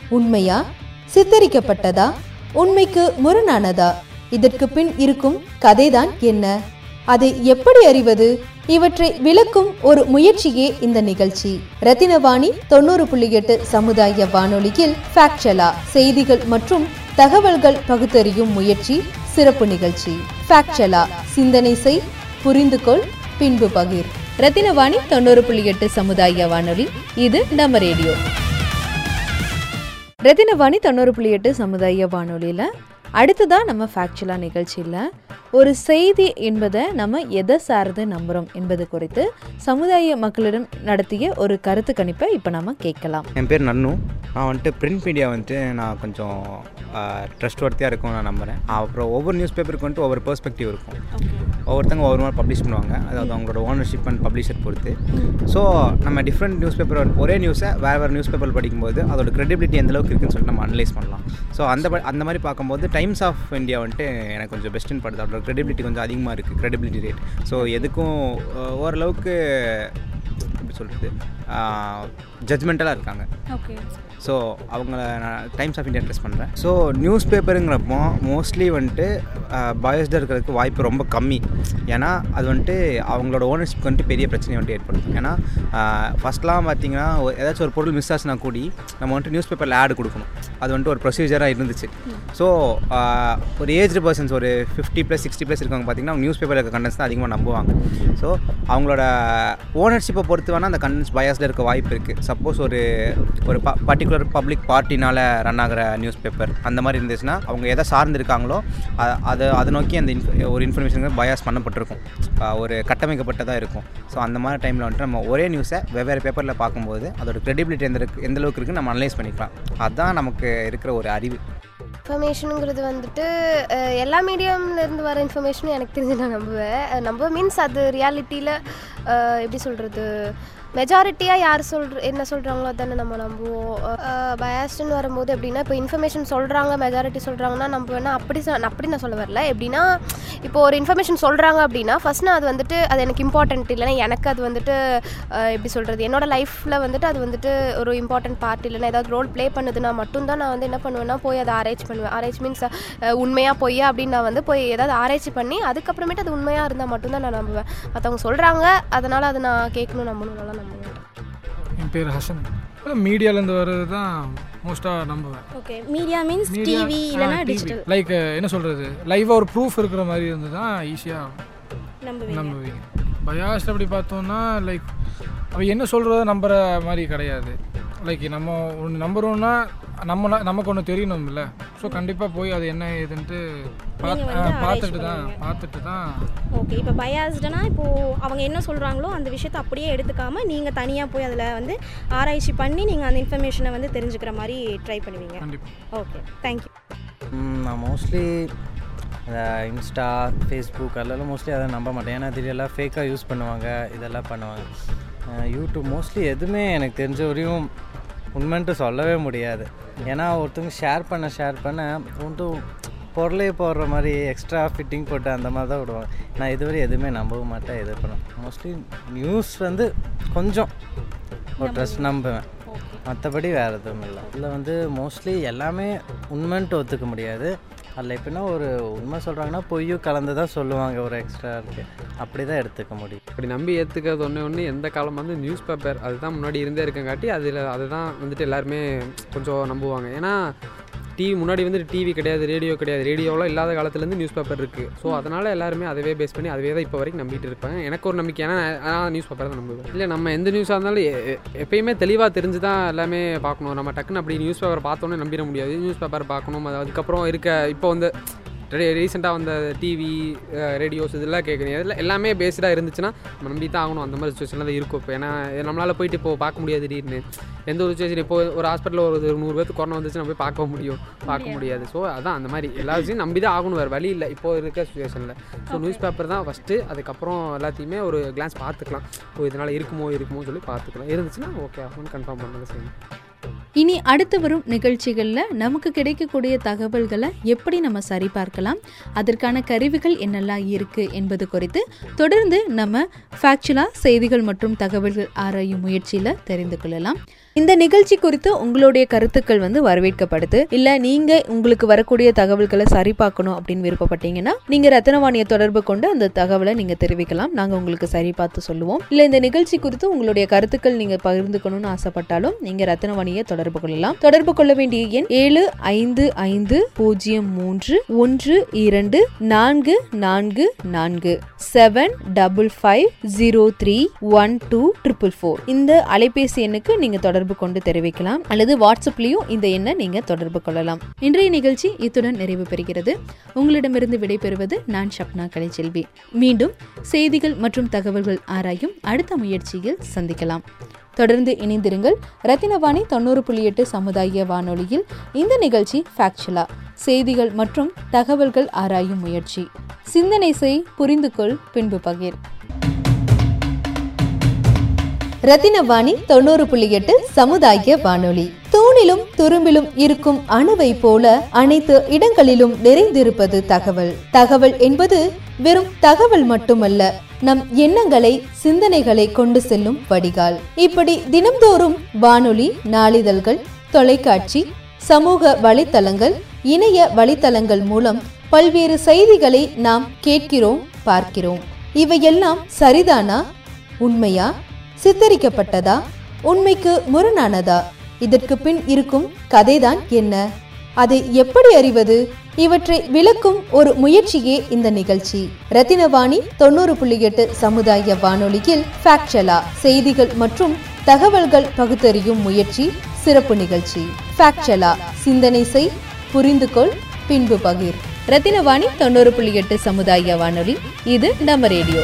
உண்மையா? சித்தரிக்கப்பட்டதா? உண்மைக்கு முரணானதா? இதற்கு பின் இருக்கும் கதைதான் என்ன? அதை எப்படி அறிவது? இவற்றை விளக்கும் ஒரு முயற்சியே இந்த நிகழ்ச்சி. ரத்தினவாணி தொண்ணூறு புள்ளி எட்டு சமுதாய வானொலியில் ஃபேக்சலா செய்திகள் மற்றும் தகவல்கள் பகுத்தறியும் முயற்சி சிறப்பு நிகழ்ச்சி. ஃபேக்சலா சிந்தனை செய் புரிந்து கொள் பின்பு பகிர். ரத்தினவாணி தொண்ணூறு புள்ளி எட்டு சமுதாய வானொலி இது நம்ம ரேடியோ. ரத்தினவாணி தொண்ணூறு புள்ளி எட்டு சமுதாய வானொலியில் அடுத்ததான் நம்ம ஃபேக்சுவலாக நிகழ்ச்சியில் ஒரு செய்தி என்பதை நம்ம எதை சார்ந்து நம்புகிறோம் என்பது குறித்து சமுதாய மக்களிடம் நடத்திய ஒரு கருத்து கணிப்பை இப்போ நம்ம கேட்கலாம். என் பேர் நன்னு. நான் வந்துட்டு பிரிண்ட் மீடியா வந்துட்டு நான் கொஞ்சம் ட்ரஸ்ட் ஒர்த்தியாக இருக்கும் நான் நம்புகிறேன் அப்புறம் ஒவ்வொரு நியூஸ் பேப்பருக்கு வந்துட்டு ஒவ்வொரு பெர்ஸ்பெக்டிவ் இருக்கும். ஒவ்வொருத்தங்க ஒவ்வொரு மாதிரி பப்ளிஷ் பண்ணுவாங்க. அதாவது அவங்களோட ஓனர்ஷிப் அண்ட் பப்ளிஷர் பொறுத்து. ஸோ நம்ம டிஃப்ரெண்ட் நியூஸ் பேப்பர் ஒரே நியூஸை வேறு வேறு நியூஸ் பேப்பர் படிக்கும்போது அதோட credibility எந்த அளவுக்கு இருக்குன்னு சொல்லிட்டு நம்ம அனலைஸ் பண்ணலாம். ஸோ அந்த அந்த மாதிரி பார்க்கும்போது டைம்ஸ் ஆஃப் இந்தியா வந்துட்டு எனக்கு கொஞ்சம் பெஸ்ட்டுன்னு படுது. அதோட credibility கொஞ்சம் அதிகமாக இருக்குது credibility ரேட் ஸோ எதுக்கும் ஓரளவுக்கு எப்படி சொல்கிறது ஜட்ஜ்மெண்டலாக இருக்காங்க. ஓகே ஸோ அவங்கள நான் டைம்ஸ் ஆஃப் இந்தியா ட்ரெஸ் பண்ணுறேன் ஸோ நியூஸ் பேப்பருங்கிறப்போ மோஸ்ட்லி வந்துட்டு பயஸ்டாக இருக்கிறதுக்கு வாய்ப்பு ரொம்ப கம்மி. ஏன்னா அது வந்துட்டு அவங்களோட ஓனர்ஷிப் வந்துட்டு பெரிய பிரச்சனையை வந்துட்டு ஏற்படுத்தும். ஏன்னா ஃபஸ்ட்லாம் பார்த்தீங்கன்னா ஏதாச்சும் ஒரு பொருள் மிஸ் ஆச்சுனா கூடி நம்ம வந்துட்டு நியூஸ் பேப்பரில் ஆடு கொடுக்கணும். அது வந்துட்டு ஒரு ப்ரொசீஜராக இருந்துச்சு. ஸோ ஒரு ஏஜ்டு பர்சன்ஸ் ஒரு ஃபிஃப்டி ப்ளஸ் சிக்ஸ்டி ப்ளஸ் இருக்கவங்க பார்த்தீங்கன்னா அவங்க நியூஸ் பேப்பரில் இருக்க கண்டென்ட்ஸ் தான் அதிகமாக நம்புவாங்க. ஸோ அவங்களோட ஓனர்ஷிப்பை பொறுத்து வேணால் அந்த கண்டென்ட்ஸ் பயாஸில் இருக்க வாய்ப்பு இருக்குது சப்போஸ் ஒரு ஒரு ப பர்டிகுலர் பப்ளிக் பார்ட்டினால் ரன் ஆகிற நியூஸ் பேப்பர் அந்த மாதிரி இருந்துச்சுன்னா அவங்க எதை சார்ந்து இருக்காங்களோ அது அதை அதை நோக்கி அந்த inf- ஒரு இன்ஃபர்மேஷன் பயாஸ் பண்ணப்பட்டிருக்கும். ஒரு கட்டமைக்கப்பட்டதாக இருக்கும். ஸோ அந்த மாதிரி டைமில் வந்துட்டு நம்ம ஒரே நியூஸை வெவ்வேறு பேப்பரில் பார்க்கும்போது அதோட க்ரெடிபிலிட்டி எந்த இருக்கு எந்த அளவுக்கு இருக்குன்னு நம்ம அனலைஸ் பண்ணிக்கலாம். அதுதான் நமக்கு இருக்கிற ஒரு அறிவு. இன்ஃபர்மேஷனுங்கிறது வந்துட்டு எல்லா மீடியம்லேருந்து வர இன்ஃபர்மேஷனும் எனக்கு தெரிஞ்சு நான் நம்புவேன். நம்ப மீன்ஸ் அது ரியாலிட்டியில் எப்படி சொல்கிறது மெஜாரிட்டியாக யார் சொல்கிற என்ன சொல்கிறாங்களோ தானே நம்ம நம்புவோம். பயாஸ்டுன்னு வரும்போது எப்படின்னா இப்போ இன்ஃபர்மேஷன் சொல்கிறாங்க மெஜாரிட்டி சொல்கிறாங்கன்னா நம்ம வேணால் அப்படி நான் அப்படி நான் சொல்ல வரல. எப்படின்னா இப்போ ஒரு இன்ஃபர்மேஷன் சொல்கிறாங்க அப்படின்னா ஃபஸ்ட் நான் அது வந்துட்டு அது எனக்கு இம்பார்ட்டன்ட் இல்லைன்னா எனக்கு அது வந்துட்டு எப்படி சொல்கிறது என்னோடய லைஃப்பில் வந்துட்டு அது வந்துட்டு ஒரு இம்பார்ட்டன்ட் பார்ட் இல்லைன்னா ஏதாவது ரோல் ப்ளே பண்ணுதுன்னா மட்டும்தான் நான் வந்து என்ன பண்ணுவேன்னா போய் அதை ஆராய்ச்சி பண்ணுவேன். ஆராய்ச்சி மீன்ஸ் உண்மையாக பொய்யா அப்படின்னு நான் வந்து போய் ஏதாவது ஆராய்ச்சி பண்ணி அதுக்கப்புறமேட்டு அது உண்மையாக இருந்தால் மட்டும்தான் நான் நம்புவேன். மற்றவங்க சொல்கிறாங்க அதனால் அதை நான் கேட்கணும் நம்பணும் நல்லா என் பேர் ஹசன். மீடியாலேருந்து வர்றது தான் மோஸ்ட்டாக நம்புவேன். ஓகே மீடியா மீன்ஸ் டிவி இல்லைனா டிஜிட்டல் லைக் என்ன சொல்கிறது லைவாக ஒரு ப்ரூஃப் இருக்கிற மாதிரி இருந்து தான் ஈஸியாக நம்புவீங்க. பயாஸ்ட் அப்படி பார்த்தோம்னா லைக் அவ என்ன சொல்கிறத நம்புற மாதிரி கிடையாது. லைக் நம்ம ஒன்று நம்புறோம்னா நம்ம நமக்கு ஒன்று தெரியணும்ல. ஸோ கண்டிப்பாக போய் அது என்ன ஏதுன்ட்டு பார்த்துட்டு தான். பார்த்துட்டு தான். ஓகே இப்போ பயாஸ்டுனா இப்போது அவங்க என்ன சொல்கிறாங்களோ அந்த விஷயத்தை அப்படியே எடுத்துக்காம நீங்கள் தனியாக போய் அதில் வந்து ஆராய்ச்சி பண்ணி நீங்கள் அந்த இன்ஃபர்மேஷனை வந்து தெரிஞ்சுக்கிற மாதிரி ட்ரை பண்ணுவீங்க. கண்டிப்பாக ஓகே தேங்க்யூ நான் மோஸ்ட்லி இன்ஸ்டா ஃபேஸ்புக் அதெல்லாம் மோஸ்ட்லி அதை நம்ப மாட்டேன். ஏன்னா இதெல்லாம் ஃபேக்காக யூஸ் பண்ணுவாங்க இதெல்லாம் பண்ணுவாங்க. யூடியூப் மோஸ்ட்லி எதுவுமே எனக்கு தெரிஞ்ச வரையும் உண்மைன்ட்டு சொல்லவே முடியாது. ஏன்னா ஒருத்தவங்க ஷேர் பண்ண ஷேர் பண்ண ஒன்றும் பொருளே போடுற மாதிரி எக்ஸ்ட்ரா ஃபிட்டிங் போட்டு அந்த மாதிரி தான் விடுவாங்க. நான் இதுவரை எதுவுமே நம்பவும் மாட்டேன் இது பண்ண. மோஸ்ட்லி நியூஸ் வந்து கொஞ்சம் ஒரு ட்ரெஸ் நம்புவேன். மற்றபடி வேறு எதுவும் இல்லை. இதில் வந்து மோஸ்ட்லி எல்லாமே உண்மைன்ட்டு ஒத்துக்க முடியாது. அதில் எப்படின்னா ஒரு உண்மை சொல்கிறாங்கன்னா பொய்யும் கலந்து தான் சொல்லுவாங்க ஒரு எக்ஸ்ட்ரா இருக்குது அப்படி தான் எடுத்துக்க முடியும். இப்படி நம்பி ஏற்றுக்கிறது ஒன்று ஒன்று எந்த காலம் வந்து நியூஸ் பேப்பர் அதுதான் முன்னாடி இருந்தே இருக்கங்காட்டி அதில் அதுதான் வந்துட்டு எல்லாருமே கொஞ்சம் நம்புவாங்க. ஏன்னா டிவி முன்னாடி வந்து டிவி கிடையாது ரேடியோ கிடையாது. ரேடியோலாம் இல்லாத காலத்துலேருந்து நியூஸ் பேப்பர் இருக்குது ஸோ அதனால் எல்லாருமே அதவே பேஸ் பண்ணி அதவே தான் இப்போ வரைக்கும் நம்பிட்டு இருப்பாங்க. எனக்கு ஒரு நம்பிக்கை ஏன்னா நான் நியூஸ் பேப்பர் தான் நம்புவேன். இல்லை நம்ம எந்த நியூஸாக இருந்தாலும் எப்பயுமே தெளிவாக தெரிஞ்சு தான் எல்லாமே பார்க்கணும். நம்ம டக்குன்னு அப்படி நியூஸ் பேப்பர் பார்த்தோன்னே நம்பிட முடியாது. நியூஸ் பேப்பர் பார்க்கணும். அது அதுக்கப்புறம் இருக்க இப்போ வந்து ரீசெண்டாக வந்த டிவி ரேடியோஸ் இதெல்லாம் கேட்குறீங்க இதெல்லாம் எல்லாமே பேஸ்டாக இருந்துச்சுன்னா நம்ம நம்பி தான் ஆகணும். அந்த மாதிரி சுச்சுவேஷனில் தான் இருக்கும். இப்போ ஏன்னா நம்மளால் போயிட்டு இப்போ பார்க்க முடியாது திடீர்னு. எந்த ஒரு சுச்சுவேஷன் இப்போ ஒரு ஹாஸ்பிட்டலில் ஒரு நூறு பேருக்கு கொரோனா வந்துச்சு நம்ம போய் பார்க்க முடியும். பார்க்க முடியாது. ஸோ அதான் அந்த மாதிரி. எல்லா விஷயம் நம்பி தான் ஆகணும். வேறு வழி இல்லை. இப்போ இருக்க சுச்சுவேஷனில் ஸோ நியூஸ் பேப்பர் தான் ஃபஸ்ட்டு அதுக்கப்புறம் எல்லாத்தையுமே ஒரு கிளான்ஸ் பார்த்துக்கலாம். ஓ இதனால் இருக்குமோ இருக்குமோ சொல்லி பார்த்துக்கலாம். இருந்துச்சுன்னா ஓகே ஆகும்னு கன்ஃபார்ம் பண்ணது செய்யணும். இனி அடுத்து வரும் நிகழ்ச்சிகளில் நமக்கு கிடைக்கக்கூடிய தகவல்களை எப்படி நம்ம சரிபார்க்கலாம் அதற்கான கருவிகள் என்னெல்லாம் இருக்கு என்பது குறித்து தொடர்ந்து நம்ம ஃபேக்சுவலாக செய்திகள் மற்றும் தகவல்கள் ஆராயும் முயற்சியில் தெரிந்து கொள்ளலாம். இந்த நிகழ்ச்சி குறித்து உங்களுடைய கருத்துக்கள் வந்து வரவேற்கப்படுது. இல்ல நீங்க உங்களுக்கு வரக்கூடிய தகவல்களை சரி பார்க்கணும் அப்படின்னு விருப்பப்பட்டீங்கன்னா நீங்க ரத்தனவாணியை தொடர்பு கொண்டு அந்த தகவலை நீங்க தெரிவிக்கலாம். நாங்க உங்களுக்கு சரி பார்த்து சொல்லுவோம். இல்ல இந்த நிகழ்ச்சி குறித்து உங்களுடைய கருத்துக்கள் நீங்க பகிர்ந்துக்கணும்னு ஆசைப்பட்டாலும் நீங்க ரத்தனவாணியை தொடர்பு கொள்ளலாம். தொடர்பு கொள்ள வேண்டிய எண் ஏழு ஐந்து ஐந்து பூஜ்ஜியம் மூன்று ஒன்று இரண்டு நான்கு நான்கு நான்கு. Seven double five zero three one two triple four. இந்த அலைபேசி எண்ணுக்கு நீங்க தொடர்பு கொண்டு தெரிவிக்கலாம் அல்லது வாட்ஸ்அப்லயும் இந்த எண்ணை நீங்க தொடர்பு கொள்ளலாம். இன்றைய நிகழ்ச்சி இத்துடன் நிறைவு பெறுகிறது. உங்களிடமிருந்து விடைபெறுவது நான் ஷப்னா கலைச்செல்வி. மீண்டும் செய்திகள் மற்றும் தகவல்கள் ஆராயும் அடுத்த முயற்சியில் சந்திக்கலாம். தொடர்ந்து இணைந்திருங்கள் ரத்தினவாணி தொண்ணூறு புள்ளி எட்டு சமுதாய வானொலியில். இந்த நிகழ்ச்சி ஃபேக்சுவலா செய்திகள் மற்றும் தகவல்கள் ஆராயும் முயற்சி. சிந்தனை செய் புரிந்து கொள் பின்பு பகிர். ரத்தினவாணி தொண்ணூறு புள்ளி எட்டு சமுதாய வானொலி. தூணிலும் துரும்பிலும் இருக்கும் அணுவை போல அனைத்து இடங்களிலும் நிறைந்திருப்பது தகவல். தகவல் என்பது வெறும் தகவல் மட்டுமல்ல நம் எண்ணங்களை சிந்தனைகளை கொண்டு செல்லும் வடிகால். இப்படி தினம்தோறும் வானொலி நாளிதழ்கள் தொலைக்காட்சி சமூக வலைத்தளங்கள் இணைய வலைத்தளங்கள் மூலம் பல்வேறு செய்திகளை நாம் கேட்கிறோம் பார்க்கிறோம். இவையெல்லாம் சரிதானா? உண்மையா? சித்தரிக்கப்பட்டதா? உண்மைக்கு முரணானதா? இதற்கு பின் இருக்கும் கதைதான் என்ன? அதை எப்படி அறிவது? இவற்றை விளக்கும் ஒரு முயற்சியே இந்த நிகழ்ச்சி. ரத்தினவாணி தொண்ணூறு புள்ளி எட்டு சமுதாய வானொலியில் ஃபேக்சலா செய்திகள் மற்றும் தகவல்கள் பகுத்தறியும் முயற்சி சிறப்பு நிகழ்ச்சி. ஃபேக்சலா சிந்தனை செய் புரிந்து கொள் பின்பு பகிர். ரத்தினவாணி தொண்ணூறு புள்ளி எட்டு சமுதாய வானொலி இது நம்ம ரேடியோ.